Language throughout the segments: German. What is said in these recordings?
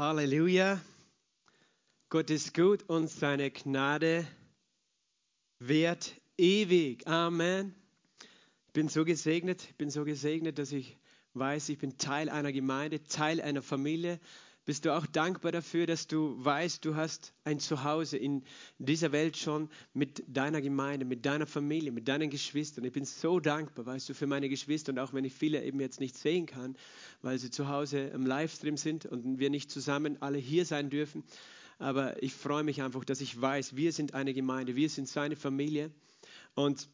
Halleluja. Gott ist gut und seine Gnade währt ewig. Amen. Ich bin so gesegnet, ich bin so gesegnet, dass ich weiß, ich bin Teil einer Gemeinde, Teil einer Familie. Bist du auch dankbar dafür, dass du weißt, du hast ein Zuhause in dieser Welt schon mit deiner Gemeinde, mit deiner Familie, mit deinen Geschwistern. Ich bin so dankbar, weißt du, für meine Geschwister und auch wenn ich viele eben jetzt nicht sehen kann, weil sie zu Hause im Livestream sind und wir nicht zusammen alle hier sein dürfen. Aber ich freue mich einfach, dass ich weiß, wir sind eine Gemeinde, wir sind seine Familie. Und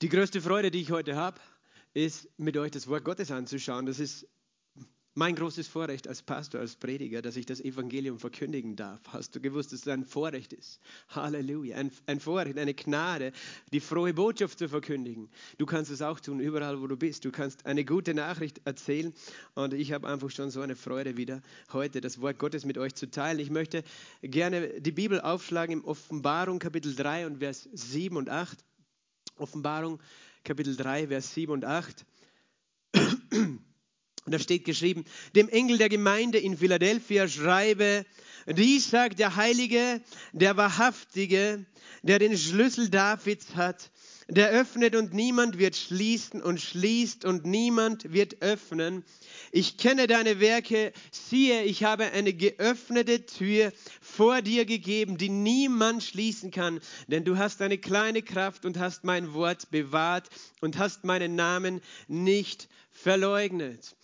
die größte Freude, die ich heute habe, ist, mit euch das Wort Gottes anzuschauen. Das ist mein großes Vorrecht als Pastor, als Prediger, dass ich das Evangelium verkündigen darf. Hast du gewusst, dass es ein Vorrecht ist? Halleluja. Ein, ein, Vorrecht, eine Gnade, die frohe Botschaft zu verkündigen. Du kannst es auch tun, überall, wo du bist. Du kannst eine gute Nachricht erzählen. Und ich habe einfach schon so eine Freude wieder, heute das Wort Gottes mit euch zu teilen. Ich möchte gerne die Bibel aufschlagen im Offenbarung Kapitel 3 und Vers 7 und 8. Offenbarung Kapitel 3, Vers 7 und 8. Und da steht geschrieben, dem Engel der Gemeinde in Philadelphia schreibe, dies sagt der Heilige, der Wahrhaftige, der den Schlüssel Davids hat, der öffnet und niemand wird schließen und schließt und niemand wird öffnen. Ich kenne deine Werke, siehe, ich habe eine geöffnete Tür vor dir gegeben, die niemand schließen kann, denn du hast eine kleine Kraft und hast mein Wort bewahrt und hast meinen Namen nicht verleugnet.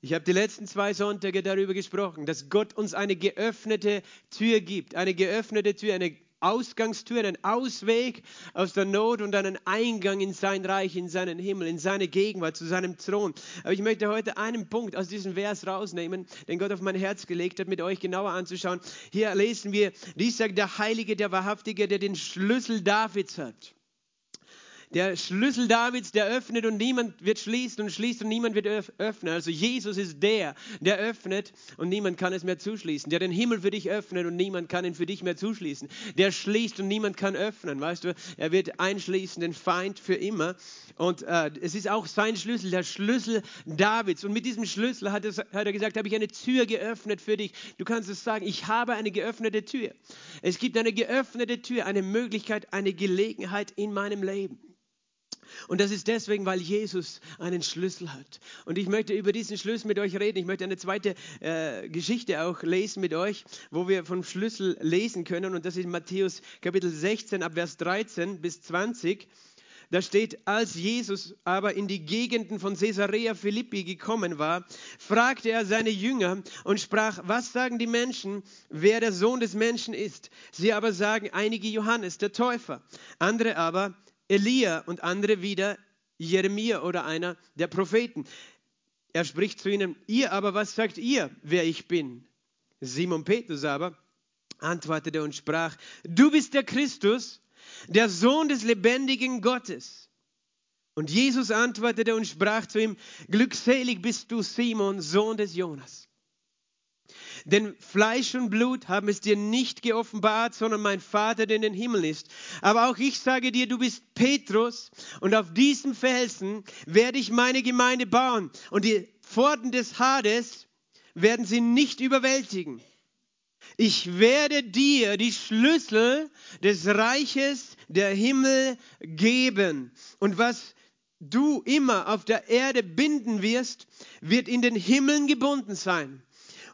Ich habe die letzten zwei Sonntage darüber gesprochen, dass Gott uns eine geöffnete Tür gibt, eine geöffnete Tür, eine Ausgangstür, einen Ausweg aus der Not und einen Eingang in sein Reich, in seinen Himmel, in seine Gegenwart, zu seinem Thron. Aber ich möchte heute einen Punkt aus diesem Vers rausnehmen, den Gott auf mein Herz gelegt hat, mit euch genauer anzuschauen. Hier lesen wir, dies sagt der Heilige, der Wahrhaftige, der den Schlüssel Davids hat. Der Schlüssel Davids, der öffnet und niemand wird schließen und schließt und niemand wird öffnen. Also Jesus ist der, der öffnet und niemand kann es mehr zuschließen. Der den Himmel für dich öffnet und niemand kann ihn für dich mehr zuschließen. Der schließt und niemand kann öffnen. Weißt du, er wird einschließen, den Feind für immer. Und äh, es ist auch sein Schlüssel, der Schlüssel Davids. Und mit diesem Schlüssel hat, es, hat er gesagt, habe ich eine Tür geöffnet für dich. Du kannst es sagen, ich habe eine geöffnete Tür. Es gibt eine geöffnete Tür, eine Möglichkeit, eine Gelegenheit in meinem Leben. Und das ist deswegen, weil Jesus einen Schlüssel hat. Und ich möchte über diesen Schlüssel mit euch reden. Ich möchte eine zweite äh, Geschichte auch lesen mit euch, wo wir vom Schlüssel lesen können. Und das ist Matthäus Kapitel 16 ab Vers 13 bis 20. Da steht, als Jesus aber in die Gegenden von Caesarea Philippi gekommen war, fragte er seine Jünger und sprach, was sagen die Menschen, wer der Sohn des Menschen ist? Sie aber sagen, einige Johannes, der Täufer, andere aber Elia und andere wieder Jeremia oder einer der Propheten. Er spricht zu ihnen, ihr aber, was sagt ihr, wer ich bin? Simon Petrus aber antwortete und sprach, du bist der Christus, der Sohn des lebendigen Gottes. Und Jesus antwortete und sprach zu ihm, glückselig bist du, Simon, Sohn des Jonas. Denn Fleisch und Blut haben es dir nicht geoffenbart, sondern mein Vater, der in den Himmel ist. Aber auch ich sage dir, du bist Petrus und auf diesem Felsen werde ich meine Gemeinde bauen und die Pforten des Hades werden sie nicht überwältigen. Ich werde dir die Schlüssel des Reiches der Himmel geben. Und was du immer auf der Erde binden wirst, wird in den Himmeln gebunden sein.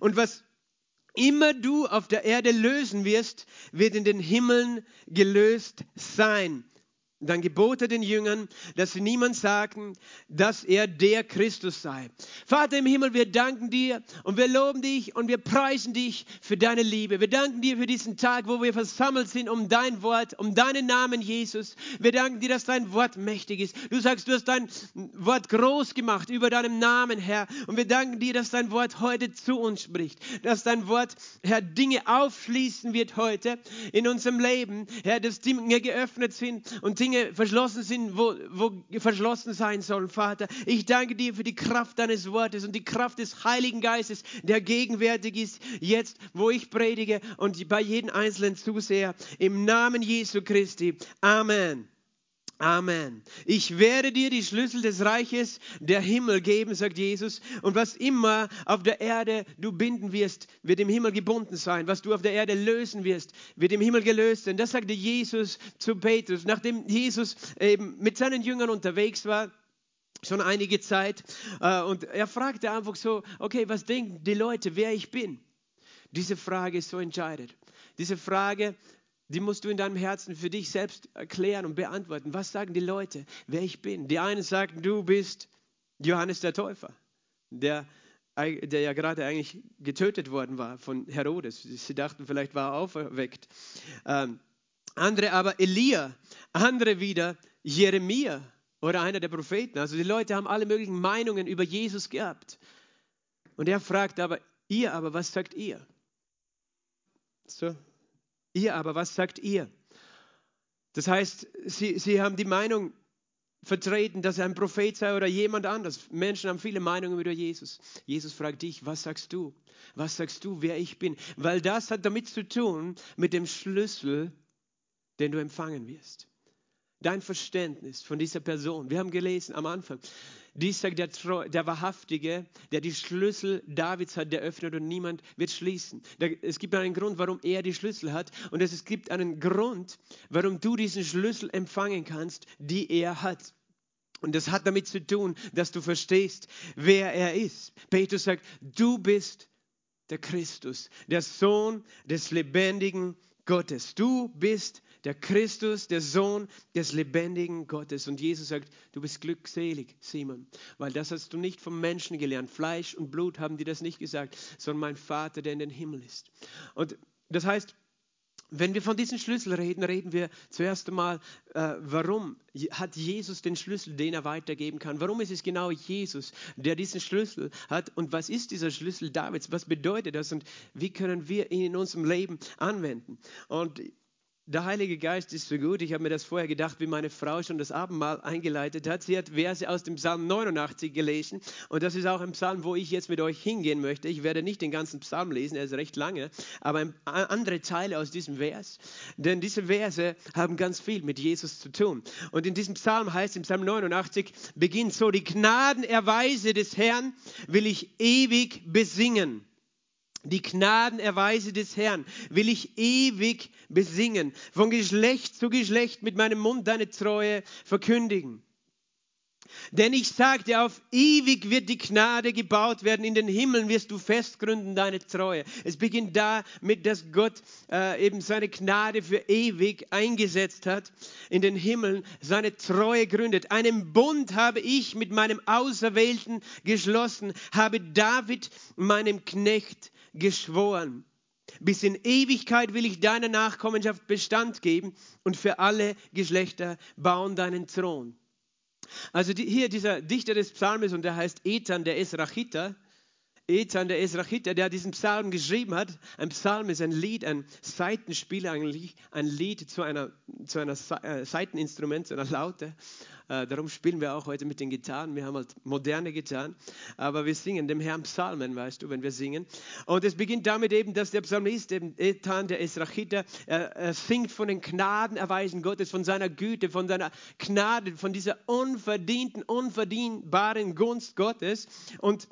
Und was immer du auf der Erde lösen wirst, wird in den Himmeln gelöst sein. Dann gebot er den Jüngern, dass sie niemand sagten, dass er der Christus sei. Vater im Himmel, wir danken dir und wir loben dich und wir preisen dich für deine Liebe. Wir danken dir für diesen Tag, wo wir versammelt sind um dein Wort, um deinen Namen, Jesus. Wir danken dir, dass dein Wort mächtig ist. Du sagst, du hast dein Wort groß gemacht über deinem Namen, Herr. Und wir danken dir, dass dein Wort heute zu uns spricht. Dass dein Wort, Herr, Dinge aufschließen wird heute in unserem Leben. Herr, dass Dinge geöffnet sind und Dinge Dinge verschlossen sind, wo, wo verschlossen sein sollen, Vater. Ich danke dir für die Kraft deines Wortes und die Kraft des Heiligen Geistes, der gegenwärtig ist, jetzt, wo ich predige und bei jedem einzelnen Zuseher. Im Namen Jesu Christi. Amen. Amen. Ich werde dir die Schlüssel des Reiches der Himmel geben, sagt Jesus. Und was immer auf der Erde du binden wirst, wird im Himmel gebunden sein. Was du auf der Erde lösen wirst, wird im Himmel gelöst sein. Das sagte Jesus zu Petrus, nachdem Jesus eben mit seinen Jüngern unterwegs war schon einige Zeit. Äh, und er fragte einfach so, okay, was denken die Leute, wer ich bin? Diese Frage ist so entscheidend. Diese Frage die musst du in deinem Herzen für dich selbst erklären und beantworten. Was sagen die Leute, wer ich bin? Die einen sagen, du bist Johannes der Täufer, der, der ja gerade eigentlich getötet worden war von Herodes. Sie dachten, vielleicht war er auferweckt. Ähm, andere aber Elia, andere wieder Jeremia oder einer der Propheten. Also die Leute haben alle möglichen Meinungen über Jesus gehabt. Und er fragt aber, ihr aber, was sagt ihr? So, Ihr aber, was sagt ihr? Das heißt, sie, sie haben die Meinung vertreten, dass er ein Prophet sei oder jemand anders. Menschen haben viele Meinungen über Jesus. Jesus fragt dich, was sagst du? Was sagst du, wer ich bin? Weil das hat damit zu tun mit dem Schlüssel, den du empfangen wirst. Dein Verständnis von dieser Person. Wir haben gelesen am Anfang, dies sagt der, der Wahrhaftige, der die Schlüssel Davids hat, der öffnet und niemand wird schließen. Es gibt einen Grund, warum er die Schlüssel hat und es gibt einen Grund, warum du diesen Schlüssel empfangen kannst, die er hat. Und das hat damit zu tun, dass du verstehst, wer er ist. Petrus sagt, du bist der Christus, der Sohn des lebendigen Gottes. Du bist der Christus, der Sohn des lebendigen Gottes. Und Jesus sagt, du bist glückselig, Simon, weil das hast du nicht vom Menschen gelernt. Fleisch und Blut haben dir das nicht gesagt, sondern mein Vater, der in den Himmel ist. Und das heißt, wenn wir von diesen Schlüssel reden, reden wir zuerst einmal, äh, warum hat Jesus den Schlüssel, den er weitergeben kann? Warum ist es genau Jesus, der diesen Schlüssel hat? Und was ist dieser Schlüssel Davids? Was bedeutet das? Und wie können wir ihn in unserem Leben anwenden? Und der Heilige Geist ist so gut. Ich habe mir das vorher gedacht, wie meine Frau schon das Abendmahl eingeleitet hat. Sie hat Verse aus dem Psalm 89 gelesen. Und das ist auch ein Psalm, wo ich jetzt mit euch hingehen möchte. Ich werde nicht den ganzen Psalm lesen, er ist recht lange, aber andere Teile aus diesem Vers. Denn diese Verse haben ganz viel mit Jesus zu tun. Und in diesem Psalm heißt, im Psalm 89, beginnt so, die Gnadenerweise des Herrn will ich ewig besingen. Die Gnadenerweise des Herrn will ich ewig besingen, von Geschlecht zu Geschlecht mit meinem Mund deine Treue verkündigen. Denn ich dir, auf ewig wird die Gnade gebaut werden. In den Himmeln wirst du festgründen deine Treue. Es beginnt damit, dass Gott äh, eben seine Gnade für ewig eingesetzt hat. In den Himmeln seine Treue gründet. Einen Bund habe ich mit meinem Auserwählten geschlossen, habe David, meinem Knecht, geschworen. Bis in Ewigkeit will ich deiner Nachkommenschaft Bestand geben und für alle Geschlechter bauen deinen Thron. Also die, hier dieser Dichter des Psalmes und der heißt Ethan der Esrachiter. Ethan der Esrachiter, der diesen Psalm geschrieben hat. Ein Psalm ist ein Lied, ein Seitenspiel eigentlich, ein Lied zu einer, zu einer äh, Seiteninstrument, zu einer Laute. Äh, darum spielen wir auch heute mit den Gitarren. Wir haben halt moderne Gitarren, aber wir singen dem Herrn Psalmen, weißt du, wenn wir singen. Und es beginnt damit eben, dass der Psalmist, eben Ethan, der Esrachiter, er, er singt von den Gnadenerweisen Gottes, von seiner Güte, von seiner Gnade, von dieser unverdienten, unverdienbaren Gunst Gottes. Und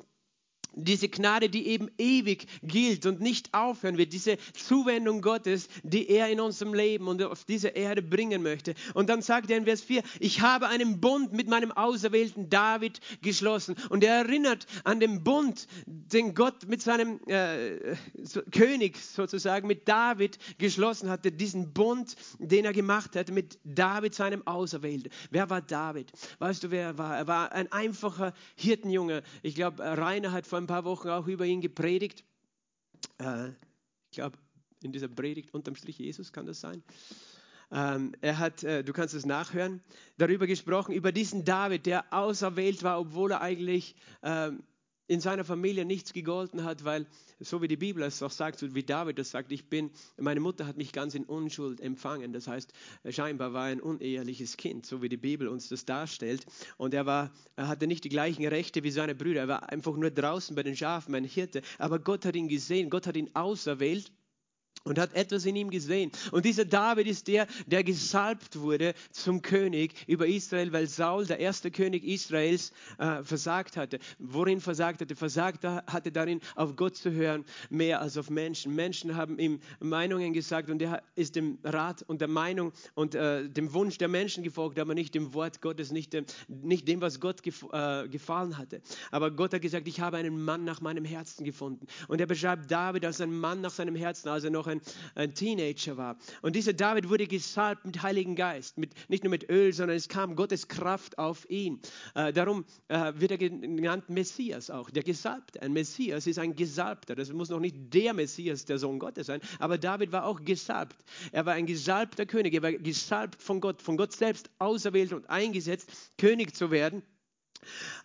diese Gnade, die eben ewig gilt und nicht aufhören wird, diese Zuwendung Gottes, die er in unserem Leben und auf diese Erde bringen möchte. Und dann sagt er in Vers 4, ich habe einen Bund mit meinem auserwählten David geschlossen. Und er erinnert an den Bund, den Gott mit seinem äh, König sozusagen, mit David geschlossen hatte, diesen Bund, den er gemacht hat mit David, seinem Auserwählten. Wer war David? Weißt du, wer er war? Er war ein einfacher Hirtenjunge. Ich glaube, Rainer hat vor ein paar Wochen auch über ihn gepredigt. Äh, ich glaube, in dieser Predigt unterm Strich Jesus kann das sein. Ähm, er hat, äh, du kannst es nachhören, darüber gesprochen, über diesen David, der auserwählt war, obwohl er eigentlich ähm, in seiner Familie nichts gegolten hat, weil, so wie die Bibel es auch sagt, so wie David das sagt, ich bin, meine Mutter hat mich ganz in Unschuld empfangen. Das heißt, scheinbar war er ein uneheliches Kind, so wie die Bibel uns das darstellt. Und er war, er hatte nicht die gleichen Rechte wie seine Brüder. Er war einfach nur draußen bei den Schafen, ein Hirte. Aber Gott hat ihn gesehen, Gott hat ihn auserwählt und hat etwas in ihm gesehen. Und dieser David ist der, der gesalbt wurde zum König über Israel, weil Saul, der erste König Israels, äh, versagt hatte. Worin versagt hatte? Versagt hatte darin, auf Gott zu hören, mehr als auf Menschen. Menschen haben ihm Meinungen gesagt und er ist dem Rat und der Meinung und äh, dem Wunsch der Menschen gefolgt, aber nicht dem Wort Gottes, nicht dem, nicht dem was Gott gef äh, gefallen hatte. Aber Gott hat gesagt, ich habe einen Mann nach meinem Herzen gefunden. Und er beschreibt David als einen Mann nach seinem Herzen, als er noch ein, ein Teenager war. Und dieser David wurde gesalbt mit Heiligen Geist, mit, nicht nur mit Öl, sondern es kam Gottes Kraft auf ihn. Äh, darum äh, wird er genannt Messias auch, der Gesalbte. Ein Messias ist ein Gesalbter. Das muss noch nicht der Messias, der Sohn Gottes sein, aber David war auch gesalbt. Er war ein gesalbter König, er war gesalbt von Gott, von Gott selbst auserwählt und eingesetzt, König zu werden.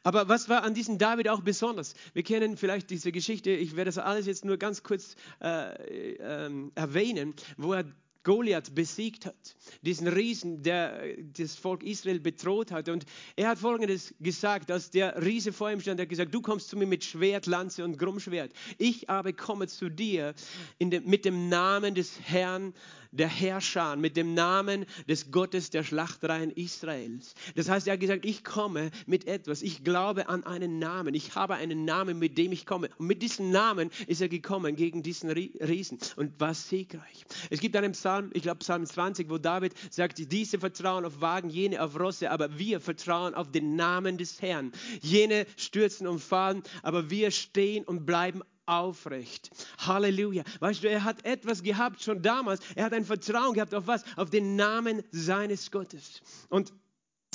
Aber was war an diesem David auch besonders? Wir kennen vielleicht diese Geschichte, ich werde das alles jetzt nur ganz kurz äh, äh, erwähnen, wo er Goliath besiegt hat, diesen Riesen, der das Volk Israel bedroht hat. Und er hat Folgendes gesagt, als der Riese vor ihm stand, er hat gesagt, du kommst zu mir mit Schwert, Lanze und Grummschwert. Ich aber komme zu dir dem, mit dem Namen des Herrn der Herrscher, mit dem Namen des Gottes der Schlachtreihen Israels. Das heißt, er hat gesagt, ich komme mit etwas, ich glaube an einen Namen, ich habe einen Namen, mit dem ich komme. Und mit diesem Namen ist er gekommen gegen diesen Riesen und war siegreich. Es gibt einen Psalm, ich glaube Psalm 20, wo David sagt, diese vertrauen auf Wagen, jene auf Rosse, aber wir vertrauen auf den Namen des Herrn. Jene stürzen und fallen, aber wir stehen und bleiben aufrecht. Halleluja. Weißt du, er hat etwas gehabt schon damals. Er hat ein Vertrauen gehabt auf was? Auf den Namen seines Gottes. Und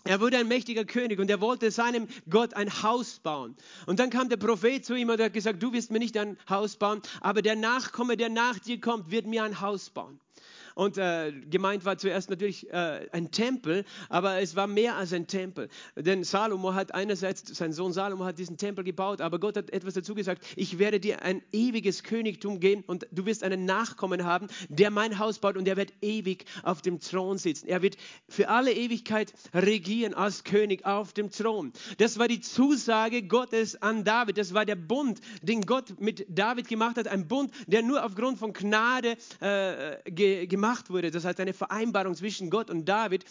er wurde ein mächtiger König und er wollte seinem Gott ein Haus bauen. Und dann kam der Prophet zu ihm und hat gesagt, du wirst mir nicht ein Haus bauen, aber der Nachkomme, der nach dir kommt, wird mir ein Haus bauen. Und äh, gemeint war zuerst natürlich äh, ein Tempel, aber es war mehr als ein Tempel. Denn Salomo hat einerseits, sein Sohn Salomo hat diesen Tempel gebaut, aber Gott hat etwas dazu gesagt, ich werde dir ein ewiges Königtum geben und du wirst einen Nachkommen haben, der mein Haus baut und der wird ewig auf dem Thron sitzen. Er wird für alle Ewigkeit regieren als König auf dem Thron. Das war die Zusage Gottes an David. Das war der Bund, den Gott mit David gemacht hat. Ein Bund, der nur aufgrund von Gnade äh, ge gemacht gemacht wurde. Das heißt, eine Vereinbarung zwischen Gott und David,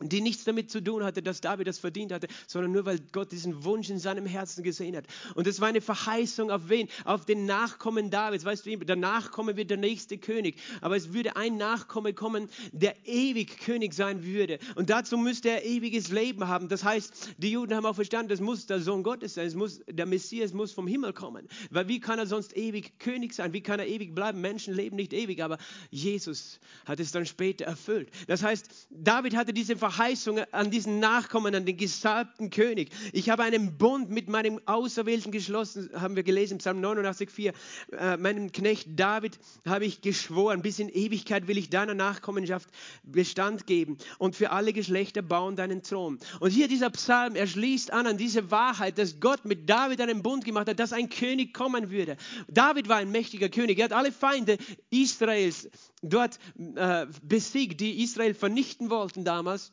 die nichts damit zu tun hatte, dass David das verdient hatte, sondern nur weil Gott diesen Wunsch in seinem Herzen gesehen hat. Und es war eine Verheißung auf wen? Auf den Nachkommen Davids. Weißt du, der Nachkomme wird der nächste König. Aber es würde ein Nachkomme kommen, der ewig König sein würde. Und dazu müsste er ewiges Leben haben. Das heißt, die Juden haben auch verstanden, das muss der Sohn Gottes sein. Es muss, der Messias muss vom Himmel kommen. Weil wie kann er sonst ewig König sein? Wie kann er ewig bleiben? Menschen leben nicht ewig, aber Jesus hat es dann später erfüllt. Das heißt, David hatte diese Verheißung Verheißung an diesen Nachkommen, an den gesalbten König. Ich habe einen Bund mit meinem Auserwählten geschlossen, haben wir gelesen, Psalm 89,4. Äh, meinem Knecht David habe ich geschworen, bis in Ewigkeit will ich deiner Nachkommenschaft Bestand geben und für alle Geschlechter bauen deinen Thron. Und hier dieser Psalm, er schließt an an diese Wahrheit, dass Gott mit David einen Bund gemacht hat, dass ein König kommen würde. David war ein mächtiger König. Er hat alle Feinde Israels dort äh, besiegt, die Israel vernichten wollten damals.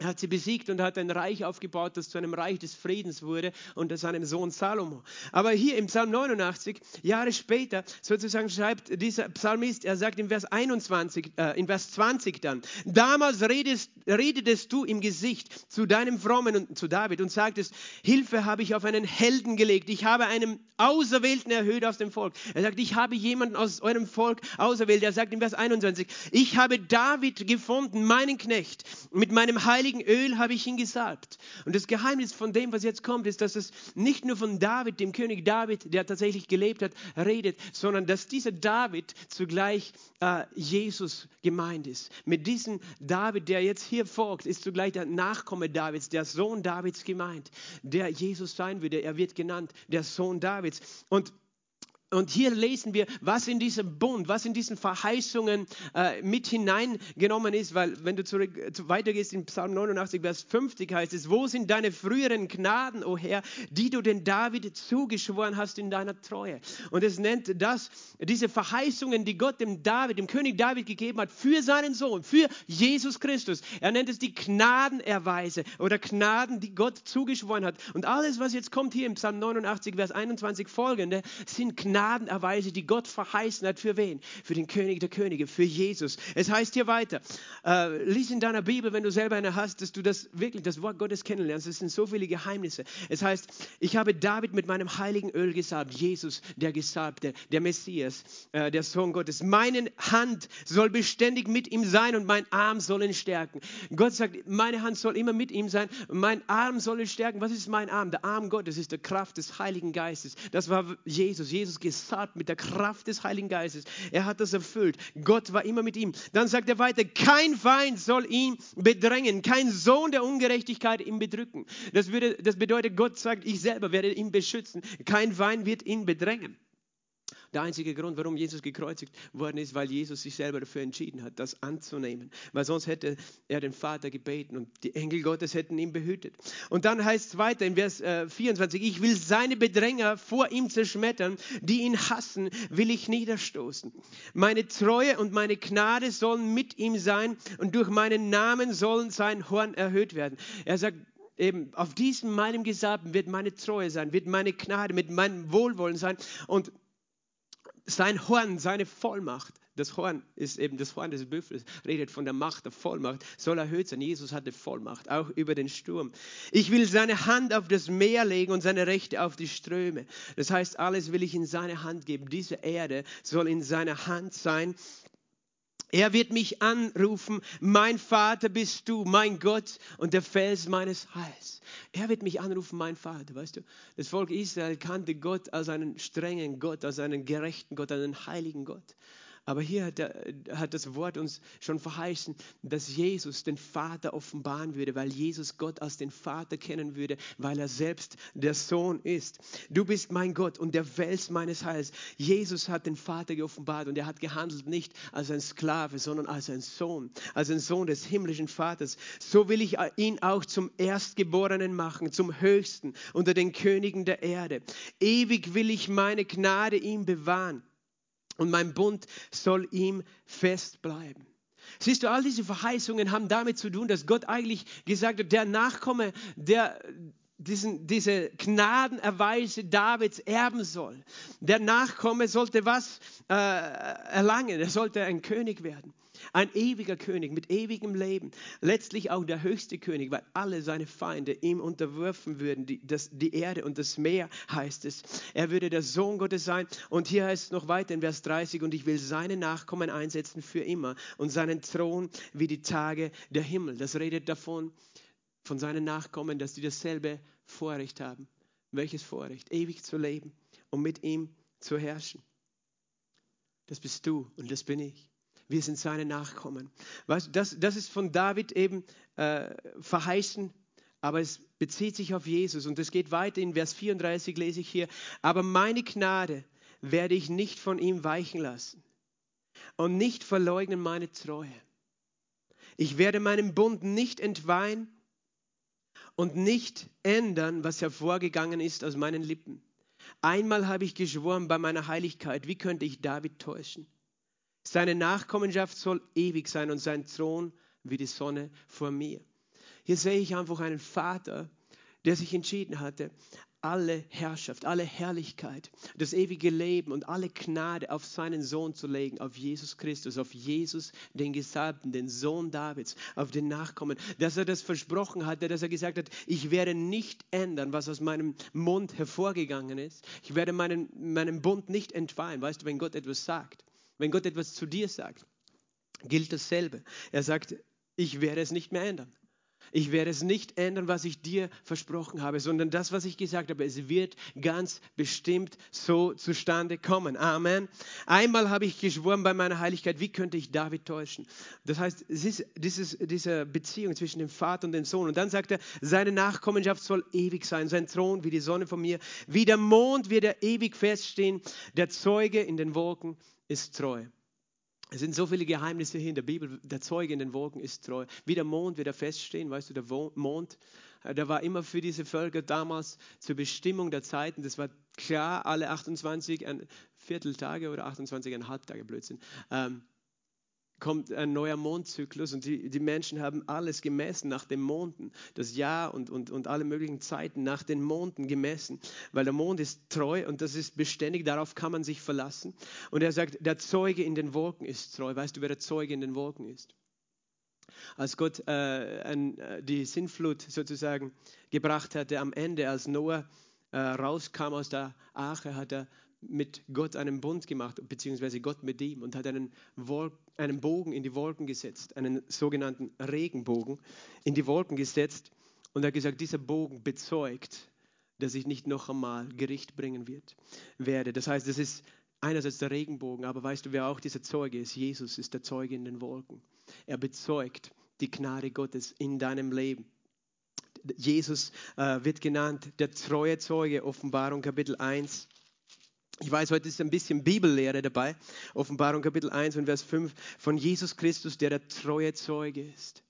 Er hat sie besiegt und hat ein Reich aufgebaut, das zu einem Reich des Friedens wurde unter seinem Sohn Salomo. Aber hier im Psalm 89, Jahre später, sozusagen schreibt dieser Psalmist, er sagt im Vers 21, äh, in Vers 20 dann, damals redest, redetest du im Gesicht zu deinem Frommen und zu David und sagtest, Hilfe habe ich auf einen Helden gelegt, ich habe einen Auserwählten erhöht aus dem Volk. Er sagt, ich habe jemanden aus eurem Volk auserwählt. Er sagt im Vers 21, ich habe David gefunden, meinen Knecht, mit meinem Heiligen heiligen Öl habe ich ihn gesalbt. Und das Geheimnis von dem, was jetzt kommt, ist, dass es nicht nur von David, dem König David, der tatsächlich gelebt hat, redet, sondern dass dieser David zugleich äh, Jesus gemeint ist. Mit diesem David, der jetzt hier folgt, ist zugleich der Nachkomme Davids, der Sohn Davids gemeint, der Jesus sein würde. Er wird genannt der Sohn Davids. Und und hier lesen wir, was in diesem Bund, was in diesen Verheißungen äh, mit hineingenommen ist, weil wenn du zurück, zu, weitergehst in Psalm 89, Vers 50 heißt es, wo sind deine früheren Gnaden, o Herr, die du den David zugeschworen hast in deiner Treue? Und es nennt das, diese Verheißungen, die Gott dem David, dem König David gegeben hat, für seinen Sohn, für Jesus Christus. Er nennt es die Gnadenerweise oder Gnaden, die Gott zugeschworen hat. Und alles, was jetzt kommt hier im Psalm 89, Vers 21 folgende, sind Gnaden Gnadenerweise, die Gott verheißen hat. Für wen? Für den König der Könige, für Jesus. Es heißt hier weiter, äh, lies in deiner Bibel, wenn du selber eine hast, dass du das wirklich, das Wort Gottes kennenlernst. Es sind so viele Geheimnisse. Es heißt, ich habe David mit meinem heiligen Öl gesalbt. Jesus, der Gesalbte, der Messias, äh, der Sohn Gottes. Meine Hand soll beständig mit ihm sein und mein Arm soll ihn stärken. Gott sagt, meine Hand soll immer mit ihm sein mein Arm soll ihn stärken. Was ist mein Arm? Der Arm Gottes ist die Kraft des Heiligen Geistes. Das war Jesus. Jesus gesalbt mit der Kraft des Heiligen Geistes. Er hat das erfüllt. Gott war immer mit ihm. Dann sagt er weiter, kein Feind soll ihn bedrängen, kein Sohn der Ungerechtigkeit ihn bedrücken. Das, würde, das bedeutet, Gott sagt, ich selber werde ihn beschützen. Kein Feind wird ihn bedrängen. Der einzige Grund, warum Jesus gekreuzigt worden ist, weil Jesus sich selber dafür entschieden hat, das anzunehmen. Weil sonst hätte er den Vater gebeten und die Engel Gottes hätten ihn behütet. Und dann heißt es weiter in Vers äh, 24, ich will seine Bedränger vor ihm zerschmettern, die ihn hassen, will ich niederstoßen. Meine Treue und meine Gnade sollen mit ihm sein und durch meinen Namen sollen sein Horn erhöht werden. Er sagt, eben auf diesem meinem Gesalbten wird meine Treue sein, wird meine Gnade, mit meinem Wohlwollen sein und sein Horn, seine Vollmacht, das Horn ist eben das Horn des Büffels, redet von der Macht der Vollmacht, soll erhöht sein. Jesus hatte Vollmacht, auch über den Sturm. Ich will seine Hand auf das Meer legen und seine Rechte auf die Ströme. Das heißt, alles will ich in seine Hand geben. Diese Erde soll in seiner Hand sein. Er wird mich anrufen, mein Vater bist du, mein Gott und der Fels meines Heils. Er wird mich anrufen, mein Vater, weißt du. Das Volk Israel kannte Gott als einen strengen Gott, als einen gerechten Gott, als einen heiligen Gott. Aber hier hat, das Wort uns schon verheißen, dass Jesus den Vater offenbaren würde, weil Jesus Gott als den Vater kennen würde, weil er selbst der Sohn ist. Du bist mein Gott und der Fels meines Heils. Jesus hat den Vater geoffenbart und er hat gehandelt nicht als ein Sklave, sondern als ein Sohn, als ein Sohn des himmlischen Vaters. So will ich ihn auch zum Erstgeborenen machen, zum Höchsten unter den Königen der Erde. Ewig will ich meine Gnade ihm bewahren und mein Bund soll ihm fest bleiben. Siehst du, all diese Verheißungen haben damit zu tun, dass Gott eigentlich gesagt hat, der Nachkomme, der diesen, diese Gnadenerweise Davids erben soll. Der Nachkomme sollte was äh, erlangen? Er sollte ein König werden. Ein ewiger König mit ewigem Leben. Letztlich auch der höchste König, weil alle seine Feinde ihm unterwerfen würden. Die, das, die Erde und das Meer heißt es. Er würde der Sohn Gottes sein. Und hier heißt es noch weiter in Vers 30, und ich will seine Nachkommen einsetzen für immer und seinen Thron wie die Tage der Himmel. Das redet davon, von seinen Nachkommen, dass sie dasselbe Vorrecht haben. Welches Vorrecht? Ewig zu leben und mit ihm zu herrschen. Das bist du und das bin ich wir sind seine Nachkommen. Weißt, das, das ist von David eben äh, verheißen, aber es bezieht sich auf Jesus und es geht weiter in Vers 34 lese ich hier, aber meine Gnade werde ich nicht von ihm weichen lassen und nicht verleugnen meine Treue. Ich werde meinen Bund nicht entweihen und nicht ändern, was hervorgegangen ist aus meinen Lippen. Einmal habe ich geschworen bei meiner Heiligkeit, wie könnte ich David täuschen? Seine Nachkommenschaft soll ewig sein und sein Thron wie die Sonne vor mir. Hier sehe ich einfach einen Vater, der sich entschieden hatte, alle Herrschaft, alle Herrlichkeit, das ewige Leben und alle Gnade auf seinen Sohn zu legen, auf Jesus Christus, auf Jesus, den Gesalbten, den Sohn Davids, auf den Nachkommen, dass er das versprochen hatte, dass er gesagt hat, ich werde nicht ändern, was aus meinem Mund hervorgegangen ist. Ich werde meinen, meinen Bund nicht entweihen. Weißt du, wenn Gott etwas sagt, wenn Gott etwas zu dir sagt, gilt dasselbe. Er sagt, ich werde es nicht mehr ändern. Ich werde es nicht ändern, was ich dir versprochen habe, sondern das, was ich gesagt habe, es wird ganz bestimmt so zustande kommen. Amen. Einmal habe ich geschworen bei meiner Heiligkeit, wie könnte ich David täuschen? Das heißt, es ist dieses, diese Beziehung zwischen dem Vater und dem Sohn. Und dann sagt er, seine Nachkommenschaft soll ewig sein, sein Thron wie die Sonne von mir, wie der Mond wird er ewig feststehen, der Zeuge in den Wolken ist treu. Es sind so viele Geheimnisse hier in der Bibel. Der Zeuge in den Wolken ist treu. Wie der Mond wird er feststehen. Weißt du, der Mond, äh, der war immer für diese Völker damals zur Bestimmung der Zeiten. Das war klar, alle 28 ein Vierteltage oder 28,5 Tage Blödsinn. Ähm, kommt ein neuer Mondzyklus und die, die Menschen haben alles gemessen nach den Monden, das Jahr und, und, und alle möglichen Zeiten nach den Monden gemessen, weil der Mond ist treu und das ist beständig, darauf kann man sich verlassen. Und er sagt, der Zeuge in den Wolken ist treu. Weißt du, wer der Zeuge in den Wolken ist? Als Gott äh, ein, äh, die Sintflut sozusagen gebracht hatte am Ende, als Noah äh, rauskam aus der Arche, hat er mit Gott einen Bund gemacht, beziehungsweise Gott mit ihm und hat einen, Wolk, einen Bogen in die Wolken gesetzt, einen sogenannten Regenbogen in die Wolken gesetzt und hat gesagt, dieser Bogen bezeugt, dass ich nicht noch einmal Gericht bringen wird, werde. Das heißt, es ist einerseits der Regenbogen, aber weißt du, wer auch dieser Zeuge ist? Jesus ist der Zeuge in den Wolken. Er bezeugt die Gnade Gottes in deinem Leben. Jesus äh, wird genannt der treue Zeuge, Offenbarung Kapitel 1. Ich weiß, heute ist ein bisschen Bibellehre dabei. Offenbarung Kapitel 1 und Vers 5 von Jesus Christus, der der treue Zeuge ist.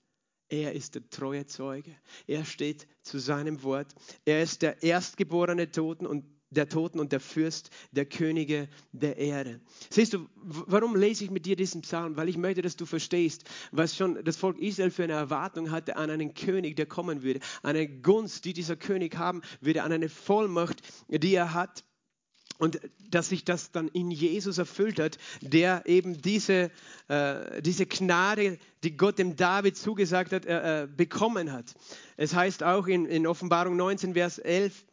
Er ist der treue Zeuge. Er steht zu seinem Wort. Er ist der erstgeborene Toten und der Toten und der Fürst der Könige der Erde. Siehst du, warum lese ich mit dir diesen Psalm? Weil ich möchte, dass du verstehst, was schon das Volk Israel für eine Erwartung hatte an einen König, der kommen würde, eine Gunst, die dieser König haben würde, an eine Vollmacht, die er hat. Und dass sich das dann in Jesus erfüllt hat, der eben diese, äh, diese Gnade, die Gott dem David zugesagt hat, äh, äh bekommen hat. Es heißt auch in, in Offenbarung 19, Vers 11,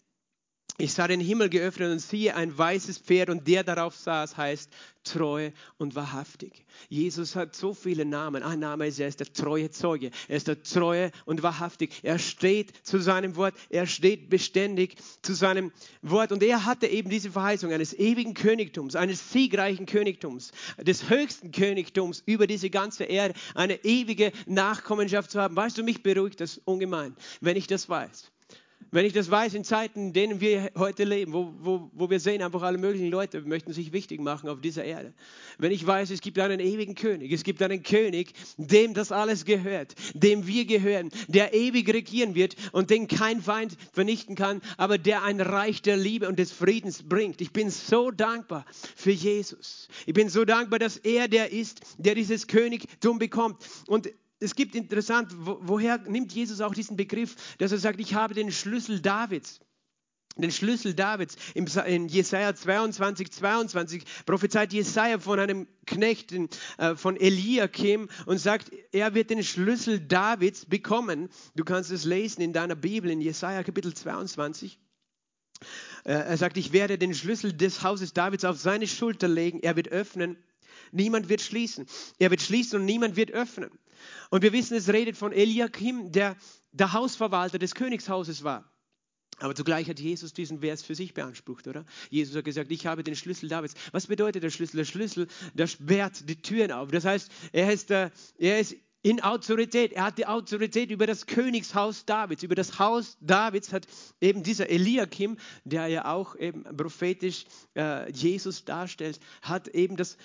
ich sah den Himmel geöffnet und siehe ein weißes Pferd und der darauf saß heißt treu und wahrhaftig. Jesus hat so viele Namen. Ein Name ist, er ist der treue Zeuge. Er ist der treue und wahrhaftig. Er steht zu seinem Wort. Er steht beständig zu seinem Wort. Und er hatte eben diese Verheißung eines ewigen Königtums, eines siegreichen Königtums, des höchsten Königtums über diese ganze Erde, eine ewige Nachkommenschaft zu haben. Weißt du, mich beruhigt das ungemein, wenn ich das weiß. Wenn ich das weiß, in Zeiten, in denen wir heute leben, wo, wo, wo wir sehen, einfach alle möglichen Leute möchten sich wichtig machen auf dieser Erde. Wenn ich weiß, es gibt einen ewigen König, es gibt einen König, dem das alles gehört, dem wir gehören, der ewig regieren wird und den kein Feind vernichten kann, aber der ein Reich der Liebe und des Friedens bringt. Ich bin so dankbar für Jesus. Ich bin so dankbar, dass er der ist, der dieses Königtum bekommt. Und es gibt interessant, wo, woher nimmt Jesus auch diesen Begriff, dass er sagt, ich habe den Schlüssel Davids. Den Schlüssel Davids. In Jesaja 22, 22 prophezeit Jesaja von einem Knecht äh, von Eliakim und sagt, er wird den Schlüssel Davids bekommen. Du kannst es lesen in deiner Bibel in Jesaja Kapitel 22. Äh, er sagt, ich werde den Schlüssel des Hauses Davids auf seine Schulter legen. Er wird öffnen. Niemand wird schließen. Er wird schließen und niemand wird öffnen. Und wir wissen, es redet von Eliakim, der der Hausverwalter des Königshauses war. Aber zugleich hat Jesus diesen Vers für sich beansprucht, oder? Jesus hat gesagt, ich habe den Schlüssel Davids. Was bedeutet der Schlüssel? Der Schlüssel, der sperrt die Türen auf. Das heißt, er ist, er ist in Autorität. Er hat die Autorität über das Königshaus Davids. Über das Haus Davids hat eben dieser Eliakim, der ja auch eben prophetisch äh, Jesus darstellt, hat eben das,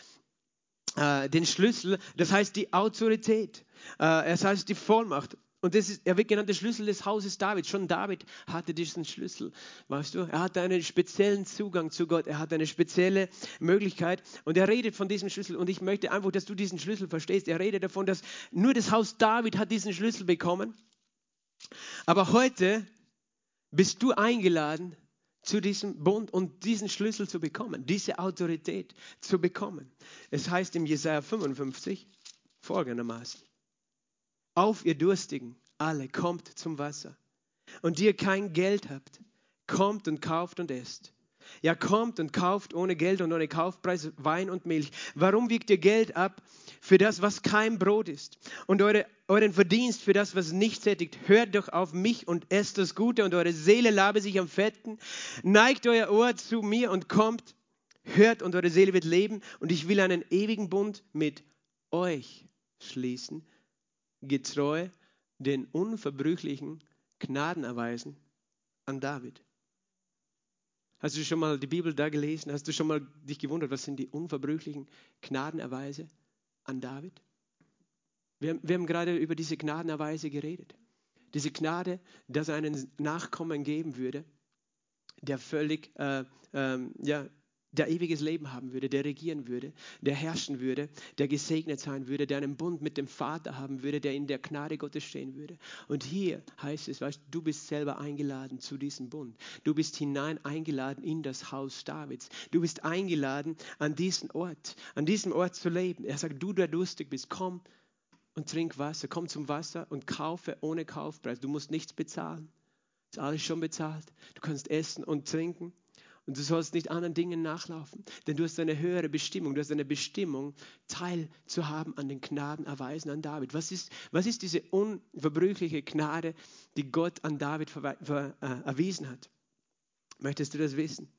äh, den Schlüssel, das heißt die Autorität. Äh, es heißt die Vollmacht. Und das ist, er wird genannt der Schlüssel des Hauses David. Schon David hatte diesen Schlüssel. Weißt du, er hatte einen speziellen Zugang zu Gott. Er hat eine spezielle Möglichkeit. Und er redet von diesem Schlüssel. Und ich möchte einfach, dass du diesen Schlüssel verstehst. Er redet davon, dass nur das Haus David hat diesen Schlüssel bekommen. Aber heute bist du eingeladen, zu diesem Bund und diesen Schlüssel zu bekommen, diese Autorität zu bekommen. Es heißt im Jesaja 55 folgendermaßen: auf, ihr Durstigen, alle, kommt zum Wasser. Und ihr kein Geld habt, kommt und kauft und esst. Ja, kommt und kauft ohne Geld und ohne Kaufpreis Wein und Milch. Warum wiegt ihr Geld ab für das, was kein Brot ist? Und eure, euren Verdienst für das, was nicht sättigt? Hört doch auf mich und esst das Gute und eure Seele labe sich am Fetten. Neigt euer Ohr zu mir und kommt. Hört und eure Seele wird leben. Und ich will einen ewigen Bund mit euch schließen getreu den unverbrüchlichen Gnaden erweisen an David. Hast du schon mal die Bibel da gelesen? Hast du schon mal dich gewundert, was sind die unverbrüchlichen Gnadenerweise an David? Wir, wir haben gerade über diese Gnadenerweise geredet. Diese Gnade, dass er einen Nachkommen geben würde, der völlig, äh, ähm, ja, der ewiges Leben haben würde, der regieren würde, der herrschen würde, der gesegnet sein würde, der einen Bund mit dem Vater haben würde, der in der Gnade Gottes stehen würde. Und hier heißt es, weißt du, bist selber eingeladen zu diesem Bund. Du bist hinein eingeladen in das Haus Davids. Du bist eingeladen an diesen Ort, an diesem Ort zu leben. Er sagt, du, der durstig bist, komm und trink Wasser, komm zum Wasser und kaufe ohne Kaufpreis. Du musst nichts bezahlen. Ist alles schon bezahlt. Du kannst essen und trinken. Und du sollst nicht anderen Dingen nachlaufen, denn du hast eine höhere Bestimmung. Du hast eine Bestimmung, Teil zu haben an den Gnaden erweisen an David. Was ist, was ist diese unverbrüchliche Gnade, die Gott an David ver, ver, äh, erwiesen hat? Möchtest du das wissen?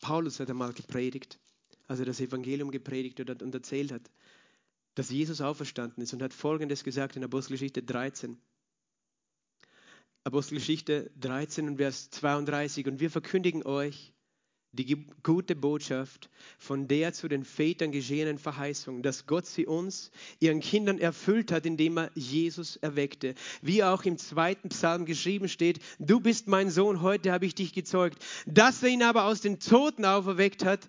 Paulus hat einmal gepredigt, als er das Evangelium gepredigt und erzählt hat, dass Jesus auferstanden ist und hat Folgendes gesagt in Apostelgeschichte 13. Apostelgeschichte 13 und Vers 32. Und wir verkündigen euch die gute Botschaft von der zu den Vätern geschehenen Verheißung, dass Gott sie uns, ihren Kindern, erfüllt hat, indem er Jesus erweckte. Wie auch im zweiten Psalm geschrieben steht, du bist mein Sohn, heute habe ich dich gezeugt. Dass er ihn aber aus den Toten auferweckt hat,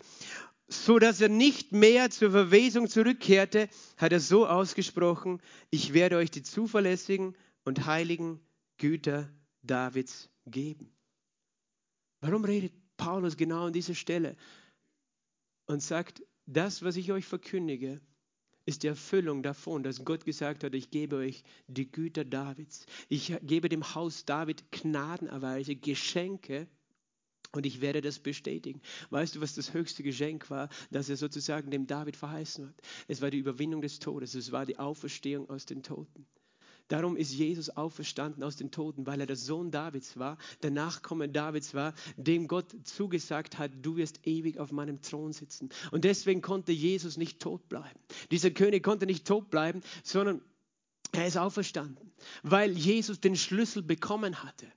so dass er nicht mehr zur Verwesung zurückkehrte, hat er so ausgesprochen, ich werde euch die zuverlässigen und heiligen Güter Davids geben. Warum redet Paulus genau an dieser Stelle und sagt, das, was ich euch verkündige, ist die Erfüllung davon, dass Gott gesagt hat, ich gebe euch die Güter Davids. Ich gebe dem Haus David Gnadenerweise, Geschenke und ich werde das bestätigen. Weißt du, was das höchste Geschenk war, das er sozusagen dem David verheißen hat? Es war die Überwindung des Todes, es war die Auferstehung aus den Toten. Darum ist Jesus auferstanden aus den Toten, weil er der Sohn Davids war, der Nachkomme Davids war, dem Gott zugesagt hat, du wirst ewig auf meinem Thron sitzen. Und deswegen konnte Jesus nicht tot bleiben. Dieser König konnte nicht tot bleiben, sondern er ist auferstanden, weil Jesus den Schlüssel bekommen hatte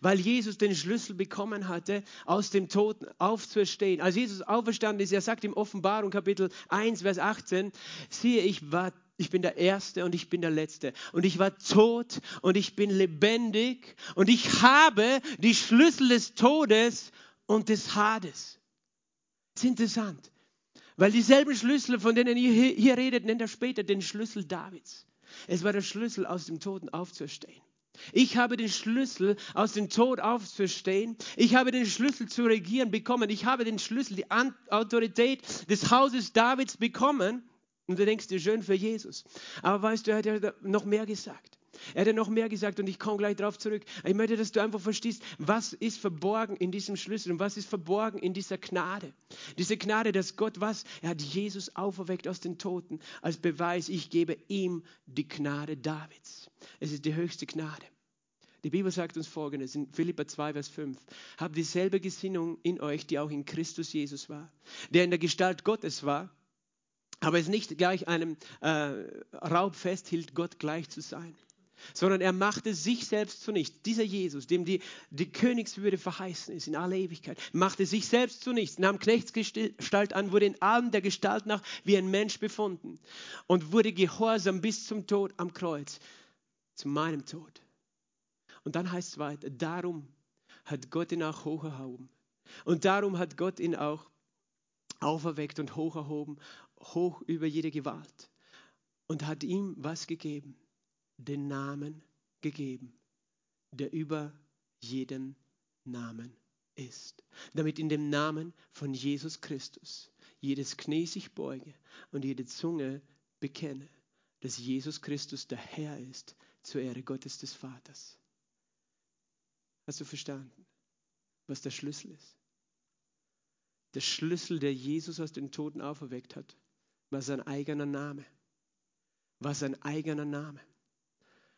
weil Jesus den Schlüssel bekommen hatte, aus dem Toten aufzuerstehen. Als Jesus auferstanden ist, er sagt im Offenbarung Kapitel 1, Vers 18, siehe, ich war ich bin der Erste und ich bin der Letzte. Und ich war tot und ich bin lebendig und ich habe die Schlüssel des Todes und des Hades. Das ist interessant, weil dieselben Schlüssel, von denen ihr hier redet, nennt er später den Schlüssel Davids. Es war der Schlüssel, aus dem Toten aufzuerstehen. Ich habe den Schlüssel, aus dem Tod aufzustehen. Ich habe den Schlüssel zu regieren bekommen. Ich habe den Schlüssel, die Autorität des Hauses Davids bekommen. Und du denkst dir, schön für Jesus. Aber weißt du, er hat ja noch mehr gesagt. Er hat ja noch mehr gesagt und ich komme gleich darauf zurück. Ich möchte, dass du einfach verstehst, was ist verborgen in diesem Schlüssel und was ist verborgen in dieser Gnade. Diese Gnade, dass Gott was? Er hat Jesus auferweckt aus den Toten als Beweis, ich gebe ihm die Gnade Davids. Es ist die höchste Gnade. Die Bibel sagt uns folgendes in Philippa 2, Vers 5. Habt dieselbe Gesinnung in euch, die auch in Christus Jesus war, der in der Gestalt Gottes war, aber es nicht gleich einem äh, Raub festhielt, Gott gleich zu sein, sondern er machte sich selbst zu nichts. Dieser Jesus, dem die, die Königswürde verheißen ist in aller Ewigkeit, machte sich selbst zu nichts, nahm Knechtsgestalt an, wurde in allem der Gestalt nach wie ein Mensch befunden und wurde gehorsam bis zum Tod am Kreuz, zu meinem Tod. Und dann heißt es weiter, darum hat Gott ihn auch hoch erhoben. Und darum hat Gott ihn auch auferweckt und hoch erhoben hoch über jede Gewalt und hat ihm was gegeben? Den Namen gegeben, der über jeden Namen ist. Damit in dem Namen von Jesus Christus jedes Knie sich beuge und jede Zunge bekenne, dass Jesus Christus der Herr ist zur Ehre Gottes des Vaters. Hast du verstanden, was der Schlüssel ist? Der Schlüssel, der Jesus aus den Toten auferweckt hat, war sein eigener Name. War sein eigener Name.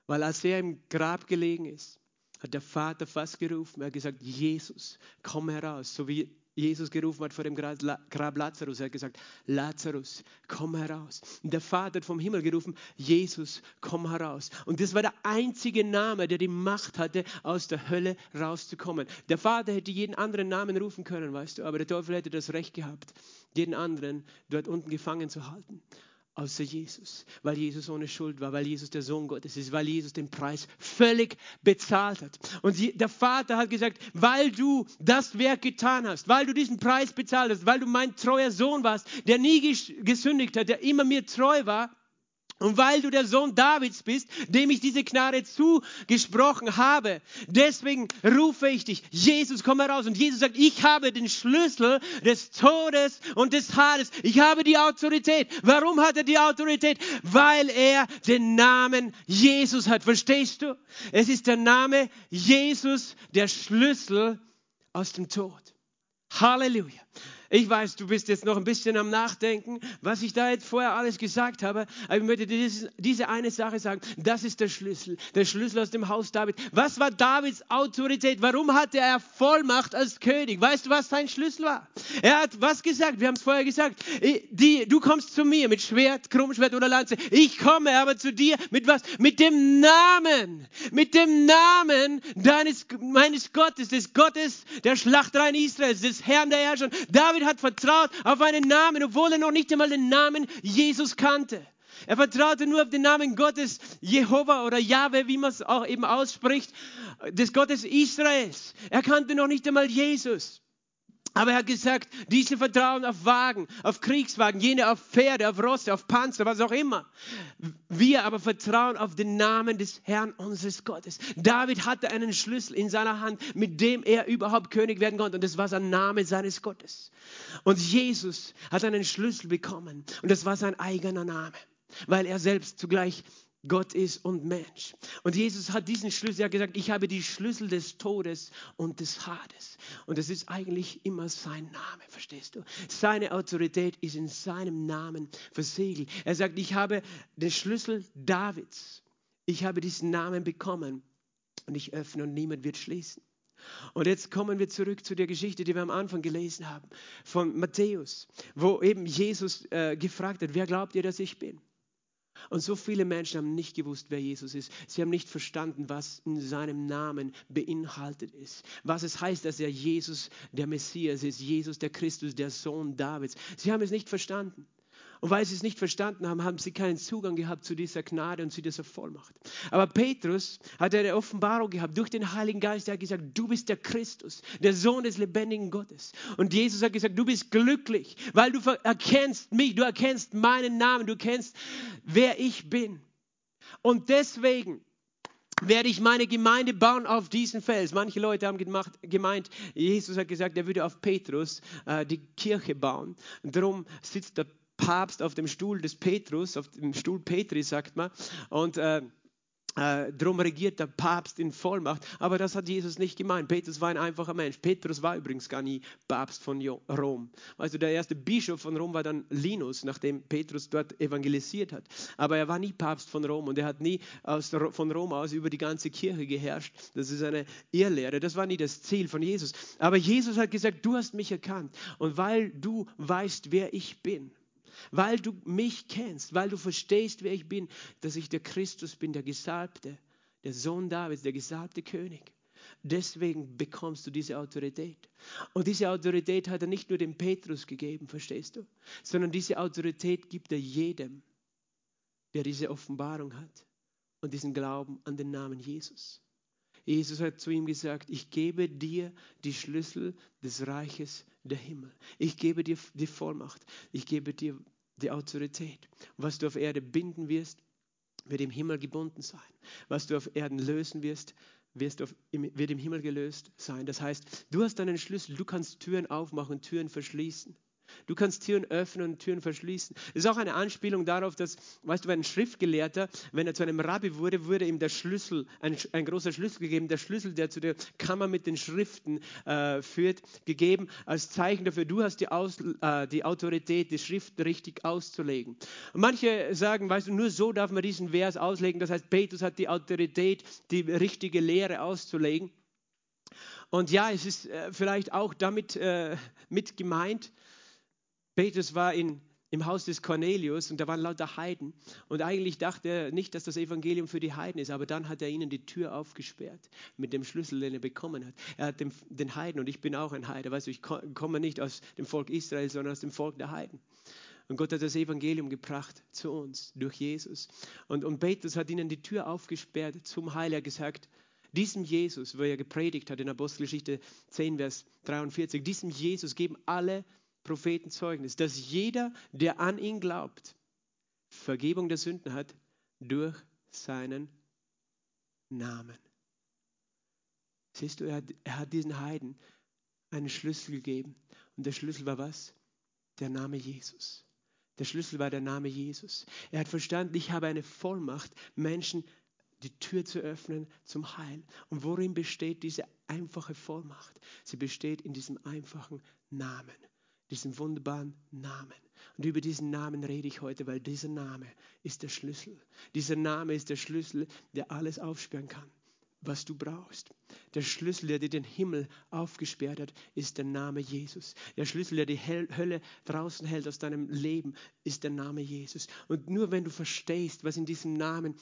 Weil als er im Grab gelegen ist, hat der Vater fast gerufen. Er hat gesagt, Jesus, komm heraus. So wie Jesus gerufen hat vor dem Grab Lazarus. Er hat gesagt, Lazarus, komm heraus. Und der Vater hat vom Himmel gerufen, Jesus, komm heraus. Und das war der einzige Name, der die Macht hatte, aus der Hölle rauszukommen. Der Vater hätte jeden anderen Namen rufen können, weißt du, aber der Teufel hätte das Recht gehabt, jeden anderen dort unten gefangen zu halten. Außer Jesus, weil Jesus ohne Schuld war, weil Jesus der Sohn Gottes ist, weil Jesus den Preis völlig bezahlt hat. Und der Vater hat gesagt, weil du das Werk getan hast, weil du diesen Preis bezahlt hast, weil du mein treuer Sohn warst, der nie gesündigt hat, der immer mir treu war, und weil du der Sohn Davids bist, dem ich diese Gnade zugesprochen habe, deswegen rufe ich dich, Jesus, komm heraus. Und Jesus sagt, ich habe den Schlüssel des Todes und des Hades. Ich habe die Autorität. Warum hat er die Autorität? Weil er den Namen Jesus hat. Verstehst du? Es ist der Name Jesus, der Schlüssel aus dem Tod. Halleluja. Ich weiß, du bist jetzt noch ein bisschen am Nachdenken, was ich da jetzt vorher alles gesagt habe. Aber ich möchte dir diese eine Sache sagen. Das ist der Schlüssel. Der Schlüssel aus dem Haus David. Was war Davids Autorität? Warum hatte er Vollmacht als König? Weißt du, was sein Schlüssel war? Er hat was gesagt? Wir haben es vorher gesagt. Die, du kommst zu mir mit Schwert, Krummschwert oder Lanze. Ich komme aber zu dir mit was? Mit dem Namen. Mit dem Namen deines, meines Gottes, des Gottes der Schlachtreihen Israels, des Herrn der Herrscher. David David hat vertraut auf einen Namen, obwohl er noch nicht einmal den Namen Jesus kannte. Er vertraute nur auf den Namen Gottes, Jehova oder Jahwe, wie man es auch eben ausspricht, des Gottes Israels. Er kannte noch nicht einmal Jesus. Aber er hat gesagt, diese vertrauen auf Wagen, auf Kriegswagen, jene auf Pferde, auf Rosse, auf Panzer, was auch immer. Wir aber vertrauen auf den Namen des Herrn unseres Gottes. David hatte einen Schlüssel in seiner Hand, mit dem er überhaupt König werden konnte. Und das war sein Name seines Gottes. Und Jesus hat einen Schlüssel bekommen. Und das war sein eigener Name, weil er selbst zugleich Gott ist und Mensch. Und Jesus hat diesen Schlüssel, hat gesagt, ich habe die Schlüssel des Todes und des Hades. Und das ist eigentlich immer sein Name, verstehst du? Seine Autorität ist in seinem Namen versiegelt. Er sagt, ich habe den Schlüssel Davids. Ich habe diesen Namen bekommen und ich öffne und niemand wird schließen. Und jetzt kommen wir zurück zu der Geschichte, die wir am Anfang gelesen haben, von Matthäus, wo eben Jesus äh, gefragt hat, wer glaubt ihr, dass ich bin? Und so viele Menschen haben nicht gewusst, wer Jesus ist. Sie haben nicht verstanden, was in seinem Namen beinhaltet ist. Was es heißt, dass er Jesus der Messias ist, Jesus der Christus, der Sohn Davids. Sie haben es nicht verstanden. Und weil sie es nicht verstanden haben, haben sie keinen Zugang gehabt zu dieser Gnade und zu dieser Vollmacht. Aber Petrus hat eine Offenbarung gehabt durch den Heiligen Geist. Er hat gesagt, du bist der Christus, der Sohn des lebendigen Gottes. Und Jesus hat gesagt, du bist glücklich, weil du erkennst mich, du erkennst meinen Namen, du kennst, wer ich bin. Und deswegen werde ich meine Gemeinde bauen auf diesen Fels. Manche Leute haben gemacht, gemeint, Jesus hat gesagt, er würde auf Petrus äh, die Kirche bauen. Darum sitzt der Papst auf dem Stuhl des Petrus, auf dem Stuhl Petri, sagt man. Und äh, äh, drum regiert der Papst in Vollmacht. Aber das hat Jesus nicht gemeint. Petrus war ein einfacher Mensch. Petrus war übrigens gar nie Papst von Rom. Also der erste Bischof von Rom war dann Linus, nachdem Petrus dort evangelisiert hat. Aber er war nie Papst von Rom und er hat nie aus, von Rom aus über die ganze Kirche geherrscht. Das ist eine Irrlehre. Das war nie das Ziel von Jesus. Aber Jesus hat gesagt, du hast mich erkannt. Und weil du weißt, wer ich bin, weil du mich kennst, weil du verstehst, wer ich bin, dass ich der Christus bin, der Gesalbte, der Sohn Davids, der gesalbte König. Deswegen bekommst du diese Autorität. Und diese Autorität hat er nicht nur dem Petrus gegeben, verstehst du, sondern diese Autorität gibt er jedem, der diese Offenbarung hat und diesen Glauben an den Namen Jesus. Jesus hat zu ihm gesagt, ich gebe dir die Schlüssel des Reiches der Himmel. Ich gebe dir die Vollmacht. Ich gebe dir die Autorität. Was du auf Erde binden wirst, wird im Himmel gebunden sein. Was du auf Erden lösen wirst, wirst auf, wird im Himmel gelöst sein. Das heißt, du hast einen Schlüssel, du kannst Türen aufmachen, Türen verschließen. Du kannst Türen öffnen und Türen verschließen. Das ist auch eine Anspielung darauf, dass, weißt du, ein Schriftgelehrter, wenn er zu einem Rabbi wurde, wurde ihm der Schlüssel, ein, ein großer Schlüssel gegeben, der Schlüssel, der zu der Kammer mit den Schriften äh, führt, gegeben, als Zeichen dafür, du hast die, Aus, äh, die Autorität, die Schrift richtig auszulegen. Und manche sagen, weißt du, nur so darf man diesen Vers auslegen. Das heißt, Petrus hat die Autorität, die richtige Lehre auszulegen. Und ja, es ist äh, vielleicht auch damit äh, mit gemeint, Petrus war in, im Haus des Cornelius und da waren lauter Heiden. Und eigentlich dachte er nicht, dass das Evangelium für die Heiden ist, aber dann hat er ihnen die Tür aufgesperrt mit dem Schlüssel, den er bekommen hat. Er hat dem, den Heiden, und ich bin auch ein Heide, weißt du, ich komme nicht aus dem Volk Israel, sondern aus dem Volk der Heiden. Und Gott hat das Evangelium gebracht zu uns durch Jesus. Und, und Petrus hat ihnen die Tür aufgesperrt zum Heil. Er gesagt, diesem Jesus, wo er gepredigt hat in Apostelgeschichte 10, Vers 43, diesem Jesus geben alle Propheten Zeugnis, dass jeder, der an ihn glaubt, Vergebung der Sünden hat durch seinen Namen. Siehst du, er hat, er hat diesen Heiden einen Schlüssel gegeben. Und der Schlüssel war was? Der Name Jesus. Der Schlüssel war der Name Jesus. Er hat verstanden, ich habe eine Vollmacht, Menschen die Tür zu öffnen zum Heil. Und worin besteht diese einfache Vollmacht? Sie besteht in diesem einfachen Namen, diesem wunderbaren Namen. Und über diesen Namen rede ich heute, weil dieser Name ist der Schlüssel. Dieser Name ist der Schlüssel, der alles aufsperren kann was du brauchst. Der Schlüssel, der dir den Himmel aufgesperrt hat, ist der Name Jesus. Der Schlüssel, der die Hölle draußen hält aus deinem Leben, ist der Name Jesus. Und nur wenn du verstehst, was in diesem Namen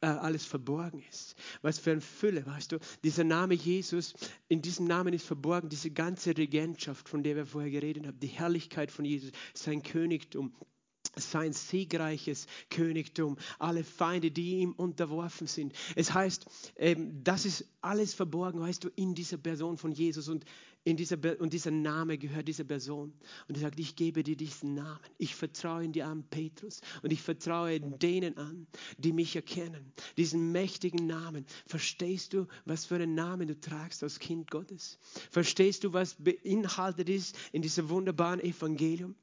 äh, alles verborgen ist, was für eine Fülle, weißt du, dieser Name Jesus, in diesem Namen ist verborgen diese ganze Regentschaft, von der wir vorher geredet haben, die Herrlichkeit von Jesus, sein Königtum, sein siegreiches Königtum, alle Feinde, die ihm unterworfen sind. Es heißt, ähm, das ist alles verborgen, weißt du, in dieser Person von Jesus und, in dieser, und dieser Name gehört dieser Person. Und er sagt, ich gebe dir diesen Namen. Ich vertraue in die armen Petrus und ich vertraue denen an, die mich erkennen. Diesen mächtigen Namen. Verstehst du, was für einen Namen du tragst als Kind Gottes? Verstehst du, was beinhaltet ist in diesem wunderbaren Evangelium?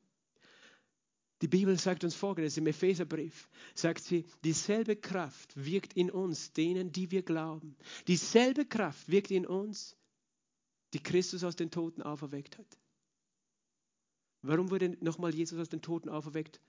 Die Bibel sagt uns folgendes im Epheserbrief, sagt sie, dieselbe Kraft wirkt in uns, denen, die wir glauben. Dieselbe Kraft wirkt in uns, die Christus aus den Toten auferweckt hat. Warum wurde nochmal Jesus aus den Toten auferweckt?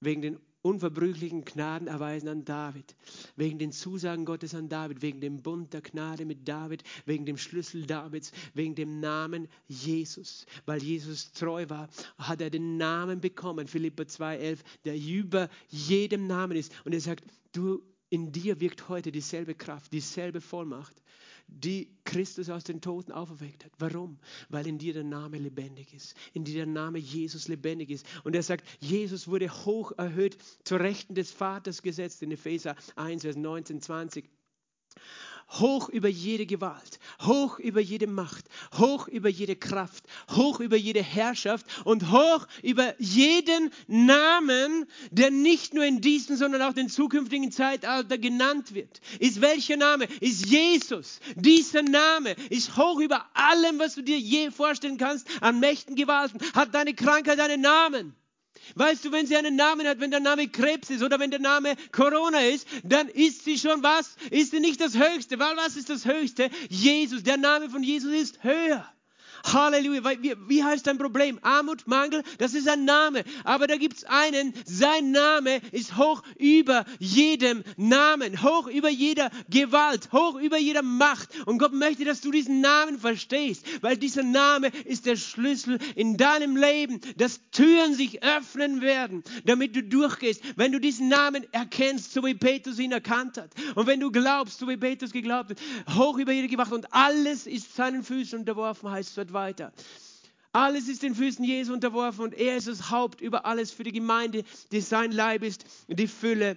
Wegen den unverbrüchlichen Gnadenerweisen an David, wegen den Zusagen Gottes an David, wegen dem Bund der Gnade mit David, wegen dem Schlüssel Davids, wegen dem Namen Jesus. Weil Jesus treu war, hat er den Namen bekommen, Philippa 2,11, der über jedem Namen ist. Und er sagt, du, in dir wirkt heute dieselbe Kraft, dieselbe Vollmacht die Christus aus den Toten auferweckt hat. Warum? Weil in dir der Name lebendig ist, in dir der Name Jesus lebendig ist. Und er sagt, Jesus wurde hoch erhöht zur Rechten des Vaters gesetzt in Epheser 1, Vers 19, 20 hoch über jede Gewalt, hoch über jede Macht, hoch über jede Kraft, hoch über jede Herrschaft und hoch über jeden Namen, der nicht nur in diesem, sondern auch in zukünftigen Zeitalter genannt wird. Ist welcher Name? Ist Jesus. Dieser Name ist hoch über allem, was du dir je vorstellen kannst an Mächten, Gewalten. Hat deine Krankheit einen Namen. Weißt du, wenn sie einen Namen hat, wenn der Name Krebs ist oder wenn der Name Corona ist, dann ist sie schon was? Ist sie nicht das Höchste? Weil was ist das Höchste? Jesus. Der Name von Jesus ist höher. Halleluja. Wie, wie heißt dein Problem? Armut, Mangel, das ist ein Name. Aber da gibt es einen, sein Name ist hoch über jedem Namen, hoch über jeder Gewalt, hoch über jeder Macht. Und Gott möchte, dass du diesen Namen verstehst, weil dieser Name ist der Schlüssel in deinem Leben, dass Türen sich öffnen werden, damit du durchgehst. Wenn du diesen Namen erkennst, so wie Petrus ihn erkannt hat. Und wenn du glaubst, so wie Petrus geglaubt hat, hoch über jede Gewalt und alles ist seinen Füßen unterworfen, heißt es weiter. Alles ist den Füßen Jesu unterworfen und er ist das Haupt über alles für die Gemeinde, die sein Leib ist, die Fülle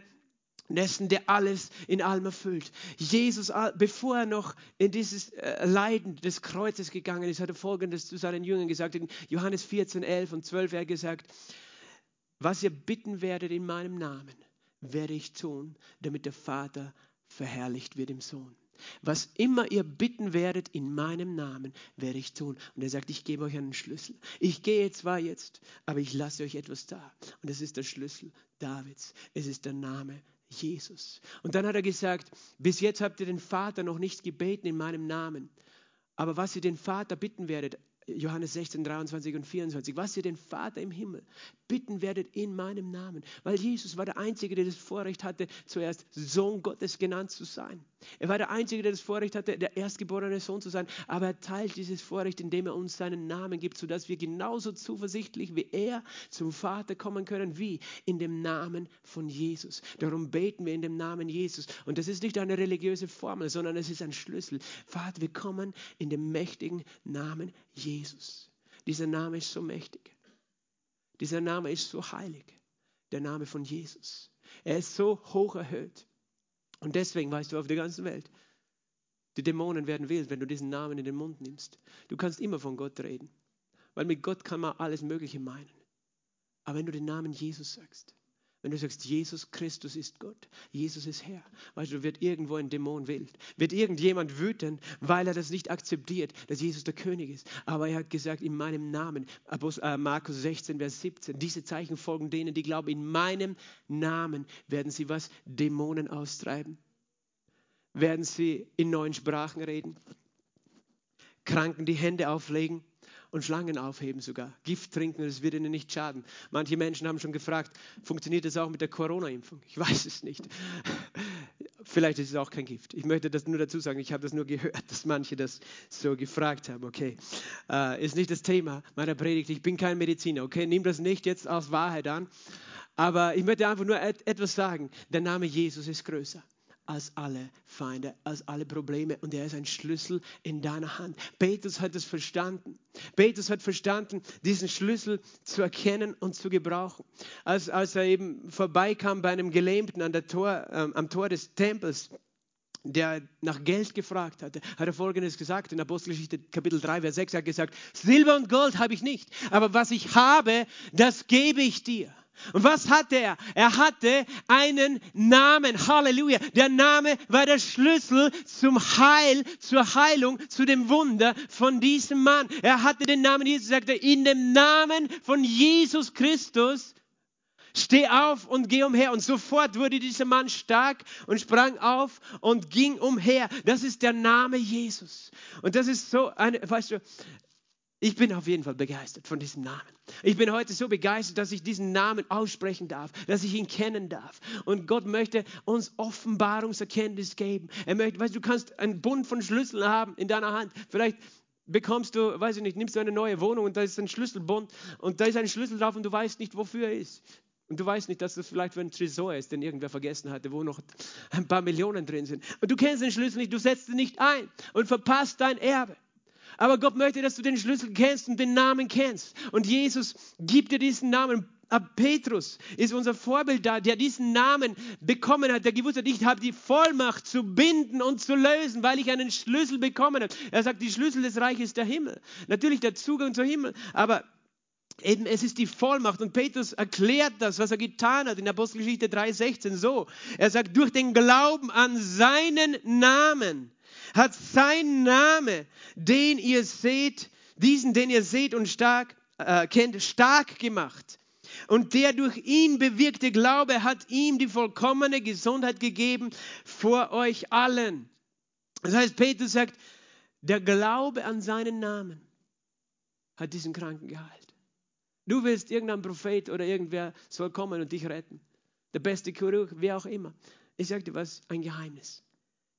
dessen, der alles in allem erfüllt. Jesus, bevor er noch in dieses äh, Leiden des Kreuzes gegangen ist, hat er Folgendes zu seinen Jüngern gesagt, in Johannes 14, 11 und 12 er hat gesagt, was ihr bitten werdet in meinem Namen, werde ich tun, damit der Vater verherrlicht wird im Sohn. Was immer ihr bitten werdet in meinem Namen, werde ich tun. Und er sagt, ich gebe euch einen Schlüssel. Ich gehe zwar jetzt, aber ich lasse euch etwas da. Und das ist der Schlüssel Davids. Es ist der Name Jesus. Und dann hat er gesagt, bis jetzt habt ihr den Vater noch nicht gebeten in meinem Namen. Aber was ihr den Vater bitten werdet, Johannes 16, 23 und 24, was ihr den Vater im Himmel bitten werdet in meinem Namen. Weil Jesus war der Einzige, der das Vorrecht hatte, zuerst Sohn Gottes genannt zu sein. Er war der Einzige, der das Vorrecht hatte, der erstgeborene Sohn zu sein. Aber er teilt dieses Vorrecht, indem er uns seinen Namen gibt, sodass wir genauso zuversichtlich wie er zum Vater kommen können, wie in dem Namen von Jesus. Darum beten wir in dem Namen Jesus. Und das ist nicht eine religiöse Formel, sondern es ist ein Schlüssel. Vater, wir kommen in dem mächtigen Namen Jesus. Dieser Name ist so mächtig. Dieser Name ist so heilig, der Name von Jesus. Er ist so hoch erhöht. Und deswegen weißt du auf der ganzen Welt, die Dämonen werden wild, wenn du diesen Namen in den Mund nimmst. Du kannst immer von Gott reden, weil mit Gott kann man alles Mögliche meinen. Aber wenn du den Namen Jesus sagst, wenn du sagst, Jesus Christus ist Gott, Jesus ist Herr, weißt du, wird irgendwo ein Dämon wild, wird irgendjemand wütend, weil er das nicht akzeptiert, dass Jesus der König ist. Aber er hat gesagt, in meinem Namen, äh, Markus 16, Vers 17, diese Zeichen folgen denen, die glauben, in meinem Namen werden sie was? Dämonen austreiben. Werden sie in neuen Sprachen reden, Kranken die Hände auflegen und Schlangen aufheben sogar. Gift trinken, das wird ihnen nicht schaden. Manche Menschen haben schon gefragt, funktioniert das auch mit der Corona-Impfung? Ich weiß es nicht. Vielleicht ist es auch kein Gift. Ich möchte das nur dazu sagen. Ich habe das nur gehört, dass manche das so gefragt haben. Okay, äh, ist nicht das Thema meiner Predigt. Ich bin kein Mediziner. Okay, nimm das nicht jetzt als Wahrheit an. Aber ich möchte einfach nur etwas sagen. Der Name Jesus ist größer als alle Feinde, als alle Probleme. Und er ist ein Schlüssel in deiner Hand. Petrus hat es verstanden. Petrus hat verstanden, diesen Schlüssel zu erkennen und zu gebrauchen. Als, als er eben vorbeikam bei einem Gelähmten an der Tor, äh, am Tor des Tempels, der nach Geld gefragt hatte, hat er Folgendes gesagt in Apostelgeschichte Kapitel 3, Vers 6, er hat gesagt, Silber und Gold habe ich nicht, aber was ich habe, das gebe ich dir. Und was hatte er? Er hatte einen Namen. Halleluja. Der Name war der Schlüssel zum Heil, zur Heilung, zu dem Wunder von diesem Mann. Er hatte den Namen Jesus, sagte, in dem Namen von Jesus Christus steh auf und geh umher. Und sofort wurde dieser Mann stark und sprang auf und ging umher. Das ist der Name Jesus. Und das ist so eine, weißt du, ich bin auf jeden Fall begeistert von diesem Namen. Ich bin heute so begeistert, dass ich diesen Namen aussprechen darf, dass ich ihn kennen darf. Und Gott möchte uns Offenbarungserkenntnis geben. Er möchte, weißt du, du kannst einen Bund von Schlüsseln haben in deiner Hand. Vielleicht bekommst du, weiß ich nicht, nimmst du eine neue Wohnung und da ist ein Schlüsselbund und da ist ein Schlüssel drauf und du weißt nicht, wofür er ist. Und du weißt nicht, dass das vielleicht für ein Tresor ist, den irgendwer vergessen hatte, wo noch ein paar Millionen drin sind. Und du kennst den Schlüssel nicht, du setzt ihn nicht ein und verpasst dein Erbe. Aber Gott möchte, dass du den Schlüssel kennst und den Namen kennst. Und Jesus gibt dir diesen Namen. Aber Petrus ist unser Vorbild da, der diesen Namen bekommen hat, der gewusst hat, ich habe die Vollmacht zu binden und zu lösen, weil ich einen Schlüssel bekommen habe. Er sagt, die Schlüssel des Reiches der Himmel. Natürlich der Zugang zum Himmel, aber Eben, es ist die Vollmacht. Und Petrus erklärt das, was er getan hat in Apostelgeschichte 3,16 so. Er sagt, durch den Glauben an seinen Namen hat sein Name, den ihr seht, diesen, den ihr seht und stark äh, kennt, stark gemacht. Und der durch ihn bewirkte Glaube hat ihm die vollkommene Gesundheit gegeben vor euch allen. Das heißt, Petrus sagt, der Glaube an seinen Namen hat diesen Kranken geheilt. Du willst irgendein Prophet oder irgendwer soll kommen und dich retten. Der beste Chirurg, wer auch immer. Ich dir was, ein Geheimnis.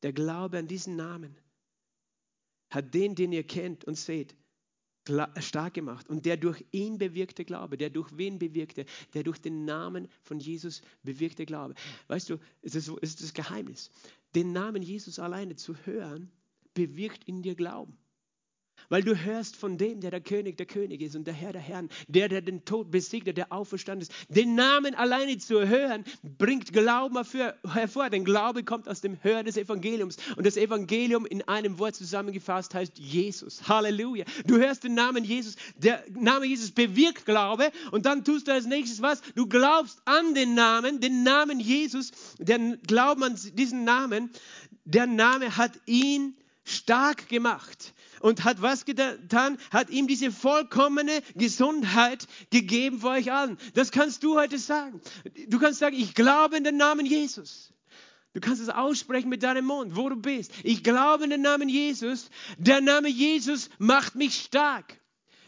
Der Glaube an diesen Namen hat den, den ihr kennt und seht, stark gemacht. Und der durch ihn bewirkte Glaube, der durch wen bewirkte? Der durch den Namen von Jesus bewirkte Glaube. Weißt du, es ist, es ist das Geheimnis. Den Namen Jesus alleine zu hören, bewirkt in dir Glauben. Weil du hörst von dem, der der König der Könige ist und der Herr der Herren, der, der den Tod besiegt der auferstanden ist. Den Namen alleine zu hören, bringt Glauben hervor. Denn Glaube kommt aus dem Hören des Evangeliums. Und das Evangelium in einem Wort zusammengefasst heißt Jesus. Halleluja. Du hörst den Namen Jesus. Der Name Jesus bewirkt Glaube. Und dann tust du als nächstes was? Du glaubst an den Namen, den Namen Jesus. Der Glauben an diesen Namen, der Name hat ihn stark gemacht und hat was getan? Hat ihm diese vollkommene Gesundheit gegeben für euch allen. Das kannst du heute sagen. Du kannst sagen, ich glaube in den Namen Jesus. Du kannst es aussprechen mit deinem Mund, wo du bist. Ich glaube in den Namen Jesus. Der Name Jesus macht mich stark.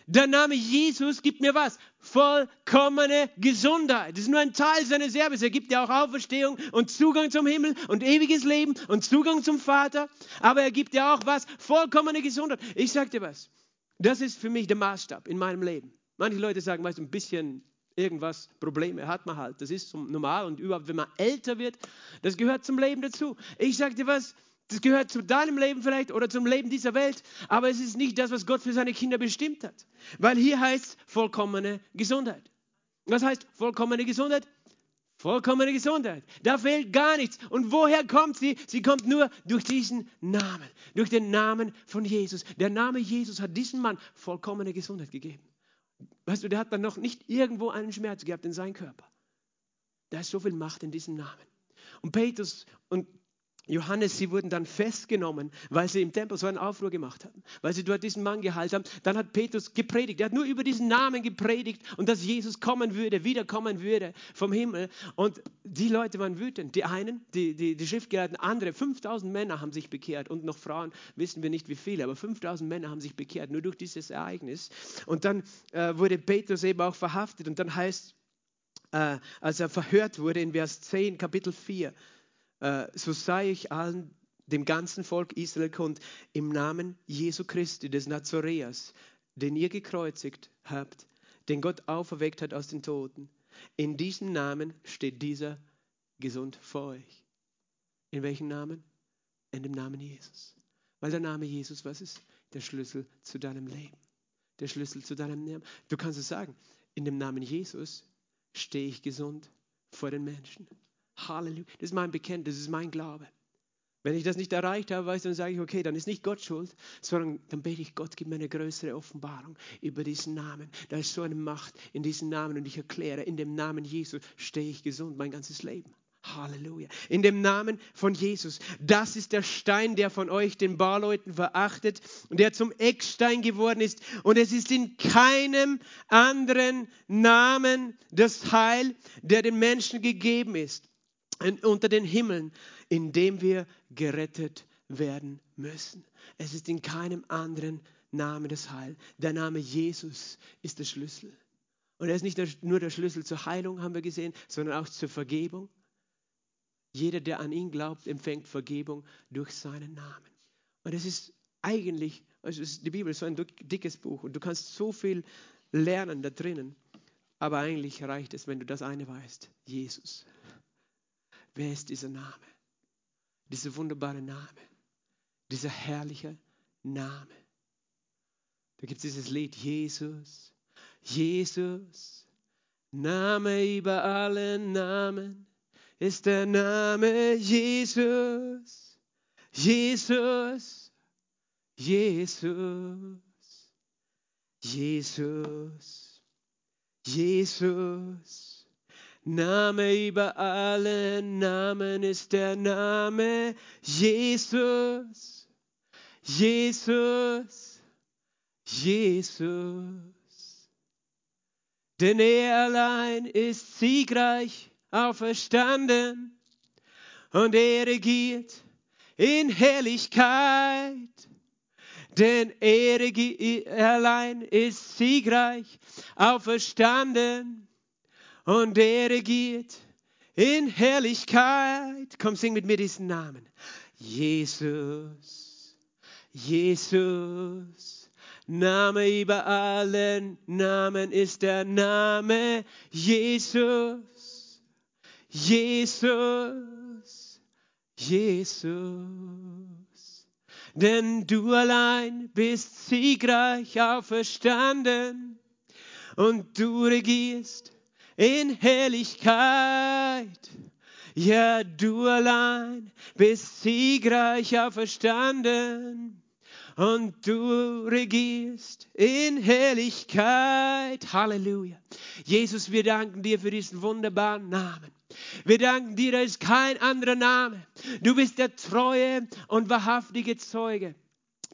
Der Name Jesus gibt mir was? Vollkommene Gesundheit. Das ist nur ein Teil seines Erbes. Er gibt dir auch Auferstehung und Zugang zum Himmel und ewiges Leben und Zugang zum Vater. Aber er gibt dir auch was? Vollkommene Gesundheit. Ich sag dir was. Das ist für mich der Maßstab in meinem Leben. Manche Leute sagen, weißt du, ein bisschen irgendwas, Probleme hat man halt. Das ist normal und überhaupt, wenn man älter wird, das gehört zum Leben dazu. Ich sag dir was, das gehört zu deinem Leben vielleicht oder zum Leben dieser Welt, aber es ist nicht das, was Gott für seine Kinder bestimmt hat. Weil hier heißt vollkommene Gesundheit. Was heißt vollkommene Gesundheit? Vollkommene Gesundheit. Da fehlt gar nichts. Und woher kommt sie? Sie kommt nur durch diesen Namen, durch den Namen von Jesus. Der Name Jesus hat diesem Mann vollkommene Gesundheit gegeben. Weißt du, der hat dann noch nicht irgendwo einen Schmerz gehabt in seinem Körper. Da ist so viel Macht in diesem Namen. Und Petrus und Johannes, sie wurden dann festgenommen, weil sie im Tempel so einen Aufruhr gemacht haben, weil sie dort diesen Mann gehalten haben. Dann hat Petrus gepredigt. Er hat nur über diesen Namen gepredigt und dass Jesus kommen würde, wiederkommen würde vom Himmel. Und die Leute waren wütend. Die einen, die, die, die Schriftgelehrten, andere, 5000 Männer haben sich bekehrt und noch Frauen, wissen wir nicht wie viele, aber 5000 Männer haben sich bekehrt, nur durch dieses Ereignis. Und dann äh, wurde Petrus eben auch verhaftet und dann heißt, äh, als er verhört wurde in Vers 10, Kapitel 4, äh, so sei ich allen, dem ganzen Volk Israel kund, im Namen Jesu Christi, des Nazareas, den ihr gekreuzigt habt, den Gott auferweckt hat aus den Toten. In diesem Namen steht dieser gesund vor euch. In welchem Namen? In dem Namen Jesus. Weil der Name Jesus, was ist? Der Schlüssel zu deinem Leben. Der Schlüssel zu deinem Leben. Du kannst es sagen, in dem Namen Jesus stehe ich gesund vor den Menschen. Halleluja. Das ist mein Bekenntnis, das ist mein Glaube. Wenn ich das nicht erreicht habe, weißt du, dann sage ich, okay, dann ist nicht Gott schuld, sondern dann bete ich, Gott, gib mir eine größere Offenbarung über diesen Namen. Da ist so eine Macht in diesem Namen und ich erkläre, in dem Namen Jesus stehe ich gesund mein ganzes Leben. Halleluja. In dem Namen von Jesus. Das ist der Stein, der von euch den Barleuten verachtet und der zum Eckstein geworden ist. Und es ist in keinem anderen Namen das Heil, der den Menschen gegeben ist unter den Himmeln, in dem wir gerettet werden müssen. Es ist in keinem anderen Namen das Heil. Der Name Jesus ist der Schlüssel. Und er ist nicht nur der Schlüssel zur Heilung, haben wir gesehen, sondern auch zur Vergebung. Jeder, der an ihn glaubt, empfängt Vergebung durch seinen Namen. Und es ist eigentlich, also die Bibel ist so ein dickes Buch und du kannst so viel lernen da drinnen. Aber eigentlich reicht es, wenn du das eine weißt, Jesus. Wer ist dieser Name? Dieser wunderbare Name. Dieser herrliche Name. Da gibt es dieses Lied, Jesus, Jesus, Name über allen Namen ist der Name Jesus, Jesus, Jesus, Jesus, Jesus. Name über allen Namen ist der Name Jesus. Jesus. Jesus. Denn er allein ist siegreich auferstanden und er regiert in Herrlichkeit. Denn er allein ist siegreich auferstanden und er regiert in Herrlichkeit. Komm, sing mit mir diesen Namen. Jesus, Jesus, Name über allen Namen ist der Name Jesus, Jesus, Jesus. Denn du allein bist siegreich auferstanden und du regierst in Herrlichkeit. Ja, du allein bist siegreich auferstanden und du regierst in Herrlichkeit. Halleluja. Jesus, wir danken dir für diesen wunderbaren Namen. Wir danken dir, da ist kein anderer Name. Du bist der treue und wahrhaftige Zeuge.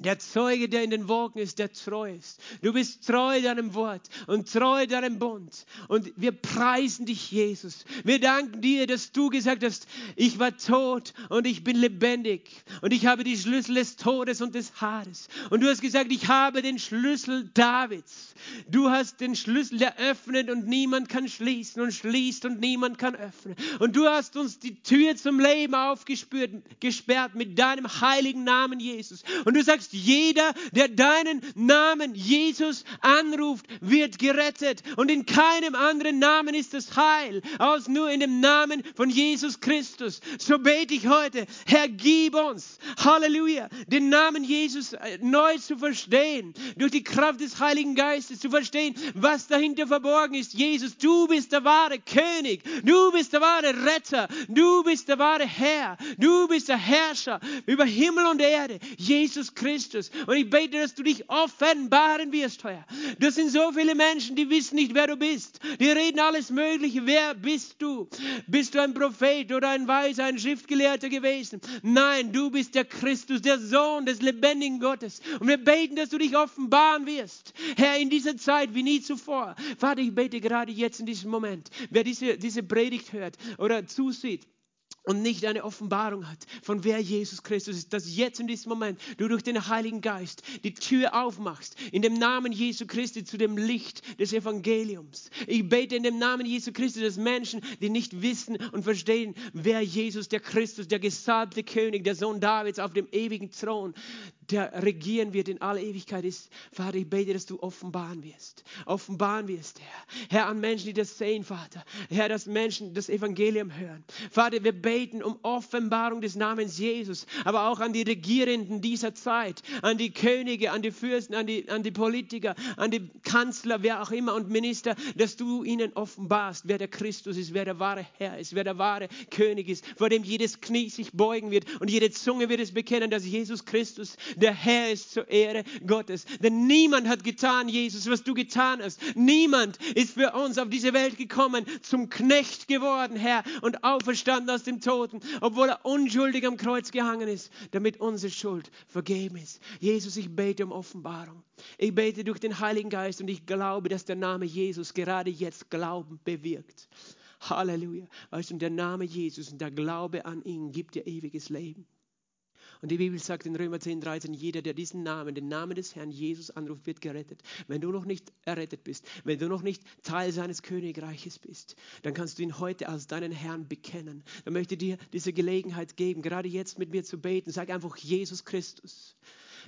Der Zeuge, der in den Wolken ist, der treu ist. Du bist treu deinem Wort und treu deinem Bund. Und wir preisen dich, Jesus. Wir danken dir, dass du gesagt hast, ich war tot und ich bin lebendig. Und ich habe die Schlüssel des Todes und des Haares. Und du hast gesagt, ich habe den Schlüssel Davids. Du hast den Schlüssel, der öffnet und niemand kann schließen und schließt und niemand kann öffnen. Und du hast uns die Tür zum Leben aufgesperrt mit deinem heiligen Namen, Jesus. Und du sagst, sagst, jeder, der deinen Namen Jesus anruft, wird gerettet. Und in keinem anderen Namen ist das Heil, als nur in dem Namen von Jesus Christus. So bete ich heute, Herr, gib uns, Halleluja, den Namen Jesus äh, neu zu verstehen, durch die Kraft des Heiligen Geistes zu verstehen, was dahinter verborgen ist. Jesus, du bist der wahre König, du bist der wahre Retter, du bist der wahre Herr, du bist der Herrscher über Himmel und Erde, Jesus Christus. Und ich bete, dass du dich offenbaren wirst, Herr. Das sind so viele Menschen, die wissen nicht, wer du bist. Die reden alles Mögliche. Wer bist du? Bist du ein Prophet oder ein Weiser, ein Schriftgelehrter gewesen? Nein, du bist der Christus, der Sohn des lebendigen Gottes. Und wir beten, dass du dich offenbaren wirst, Herr, in dieser Zeit wie nie zuvor. Vater, ich bete gerade jetzt in diesem Moment, wer diese, diese Predigt hört oder zusieht, und nicht eine Offenbarung hat, von wer Jesus Christus ist, dass jetzt in diesem Moment du durch den Heiligen Geist die Tür aufmachst, in dem Namen Jesu Christi zu dem Licht des Evangeliums. Ich bete in dem Namen Jesu Christi, dass Menschen, die nicht wissen und verstehen, wer Jesus, der Christus, der gesalbte König, der Sohn Davids auf dem ewigen Thron, der regieren wird in aller Ewigkeit ist. Vater, ich bete, dass du offenbaren wirst. Offenbaren wirst, Herr. Herr, an Menschen, die das sehen, Vater. Herr, dass Menschen das Evangelium hören. Vater, wir beten um Offenbarung des Namens Jesus, aber auch an die Regierenden dieser Zeit, an die Könige, an die Fürsten, an die, an die Politiker, an die Kanzler, wer auch immer und Minister, dass du ihnen offenbarst, wer der Christus ist, wer der wahre Herr ist, wer der wahre König ist, vor dem jedes Knie sich beugen wird und jede Zunge wird es bekennen, dass Jesus Christus der Herr ist zur Ehre Gottes. Denn niemand hat getan, Jesus, was du getan hast. Niemand ist für uns auf diese Welt gekommen, zum Knecht geworden, Herr, und auferstanden aus dem Toten, obwohl er unschuldig am Kreuz gehangen ist, damit unsere Schuld vergeben ist. Jesus, ich bete um Offenbarung. Ich bete durch den Heiligen Geist und ich glaube, dass der Name Jesus gerade jetzt Glauben bewirkt. Halleluja. Weißt du, der Name Jesus und der Glaube an ihn gibt dir ewiges Leben. Und die Bibel sagt in Römer 10, 13, jeder, der diesen Namen, den Namen des Herrn Jesus anruft, wird gerettet. Wenn du noch nicht errettet bist, wenn du noch nicht Teil seines Königreiches bist, dann kannst du ihn heute als deinen Herrn bekennen. Dann möchte ich dir diese Gelegenheit geben, gerade jetzt mit mir zu beten. Sag einfach Jesus Christus.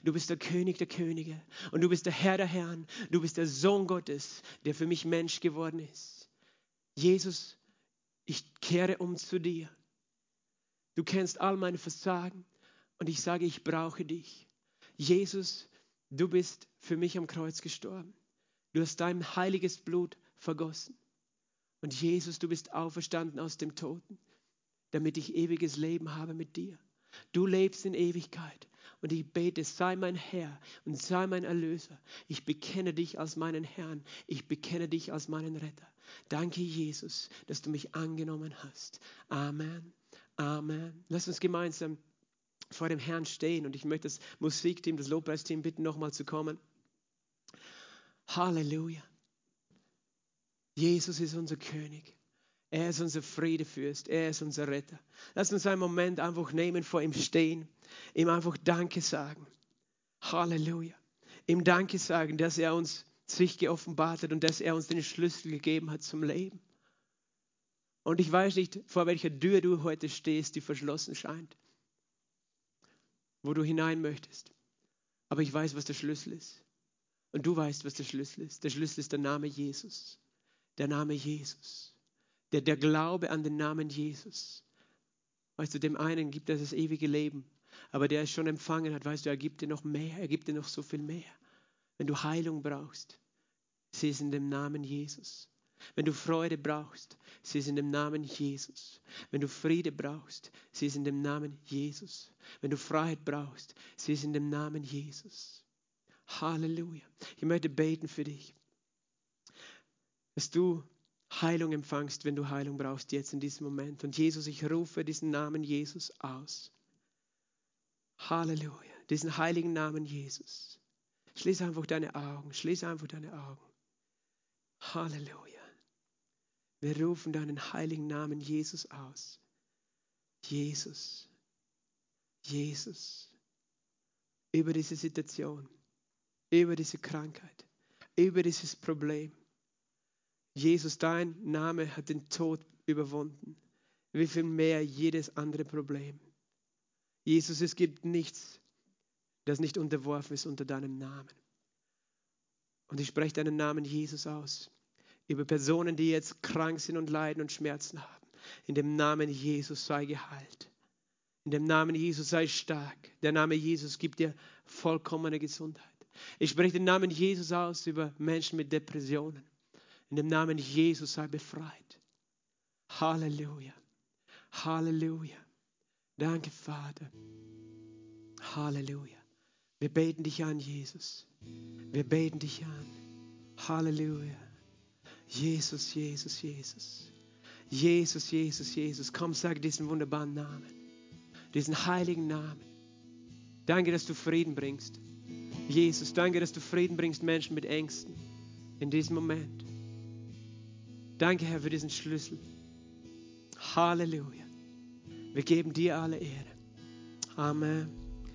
Du bist der König der Könige und du bist der Herr der Herren. Du bist der Sohn Gottes, der für mich Mensch geworden ist. Jesus, ich kehre um zu dir. Du kennst all meine Versagen. Und ich sage, ich brauche dich. Jesus, du bist für mich am Kreuz gestorben. Du hast dein heiliges Blut vergossen. Und Jesus, du bist auferstanden aus dem Toten, damit ich ewiges Leben habe mit dir. Du lebst in Ewigkeit. Und ich bete, sei mein Herr und sei mein Erlöser. Ich bekenne dich als meinen Herrn. Ich bekenne dich als meinen Retter. Danke, Jesus, dass du mich angenommen hast. Amen. Amen. Lass uns gemeinsam vor dem Herrn stehen und ich möchte das Musikteam, das Lobpreisteam bitten, nochmal zu kommen. Halleluja. Jesus ist unser König. Er ist unser Friedefürst. Er ist unser Retter. Lass uns einen Moment einfach nehmen, vor ihm stehen, ihm einfach Danke sagen. Halleluja. Ihm Danke sagen, dass er uns sich geoffenbart hat und dass er uns den Schlüssel gegeben hat zum Leben. Und ich weiß nicht, vor welcher Tür du heute stehst, die verschlossen scheint wo du hinein möchtest. Aber ich weiß, was der Schlüssel ist. Und du weißt, was der Schlüssel ist. Der Schlüssel ist der Name Jesus. Der Name Jesus. Der, der Glaube an den Namen Jesus. Weißt du, dem einen gibt er das ewige Leben. Aber der es schon empfangen hat, weißt du, er gibt dir noch mehr. Er gibt dir noch so viel mehr. Wenn du Heilung brauchst, sie ist in dem Namen Jesus. Wenn du Freude brauchst, sie ist in dem Namen Jesus. Wenn du Friede brauchst, sie ist in dem Namen Jesus. Wenn du Freiheit brauchst, sie ist in dem Namen Jesus. Halleluja. Ich möchte beten für dich, dass du Heilung empfangst, wenn du Heilung brauchst, jetzt in diesem Moment. Und Jesus, ich rufe diesen Namen Jesus aus. Halleluja. Diesen heiligen Namen Jesus. Schließ einfach deine Augen. Schließ einfach deine Augen. Halleluja. Wir rufen deinen heiligen Namen Jesus aus. Jesus, Jesus, über diese Situation, über diese Krankheit, über dieses Problem. Jesus, dein Name hat den Tod überwunden. Wie viel mehr jedes andere Problem. Jesus, es gibt nichts, das nicht unterworfen ist unter deinem Namen. Und ich spreche deinen Namen Jesus aus über Personen, die jetzt krank sind und leiden und Schmerzen haben. In dem Namen Jesus sei geheilt. In dem Namen Jesus sei stark. Der Name Jesus gibt dir vollkommene Gesundheit. Ich spreche den Namen Jesus aus über Menschen mit Depressionen. In dem Namen Jesus sei befreit. Halleluja. Halleluja. Danke, Vater. Halleluja. Wir beten dich an, Jesus. Wir beten dich an. Halleluja. Jesus, Jesus, Jesus. Jesus, Jesus, Jesus. Komm, sag diesen wunderbaren Namen. Diesen heiligen Namen. Danke, dass du Frieden bringst. Jesus, danke, dass du Frieden bringst Menschen mit Ängsten in diesem Moment. Danke, Herr, für diesen Schlüssel. Halleluja. Wir geben dir alle Ehre. Amen.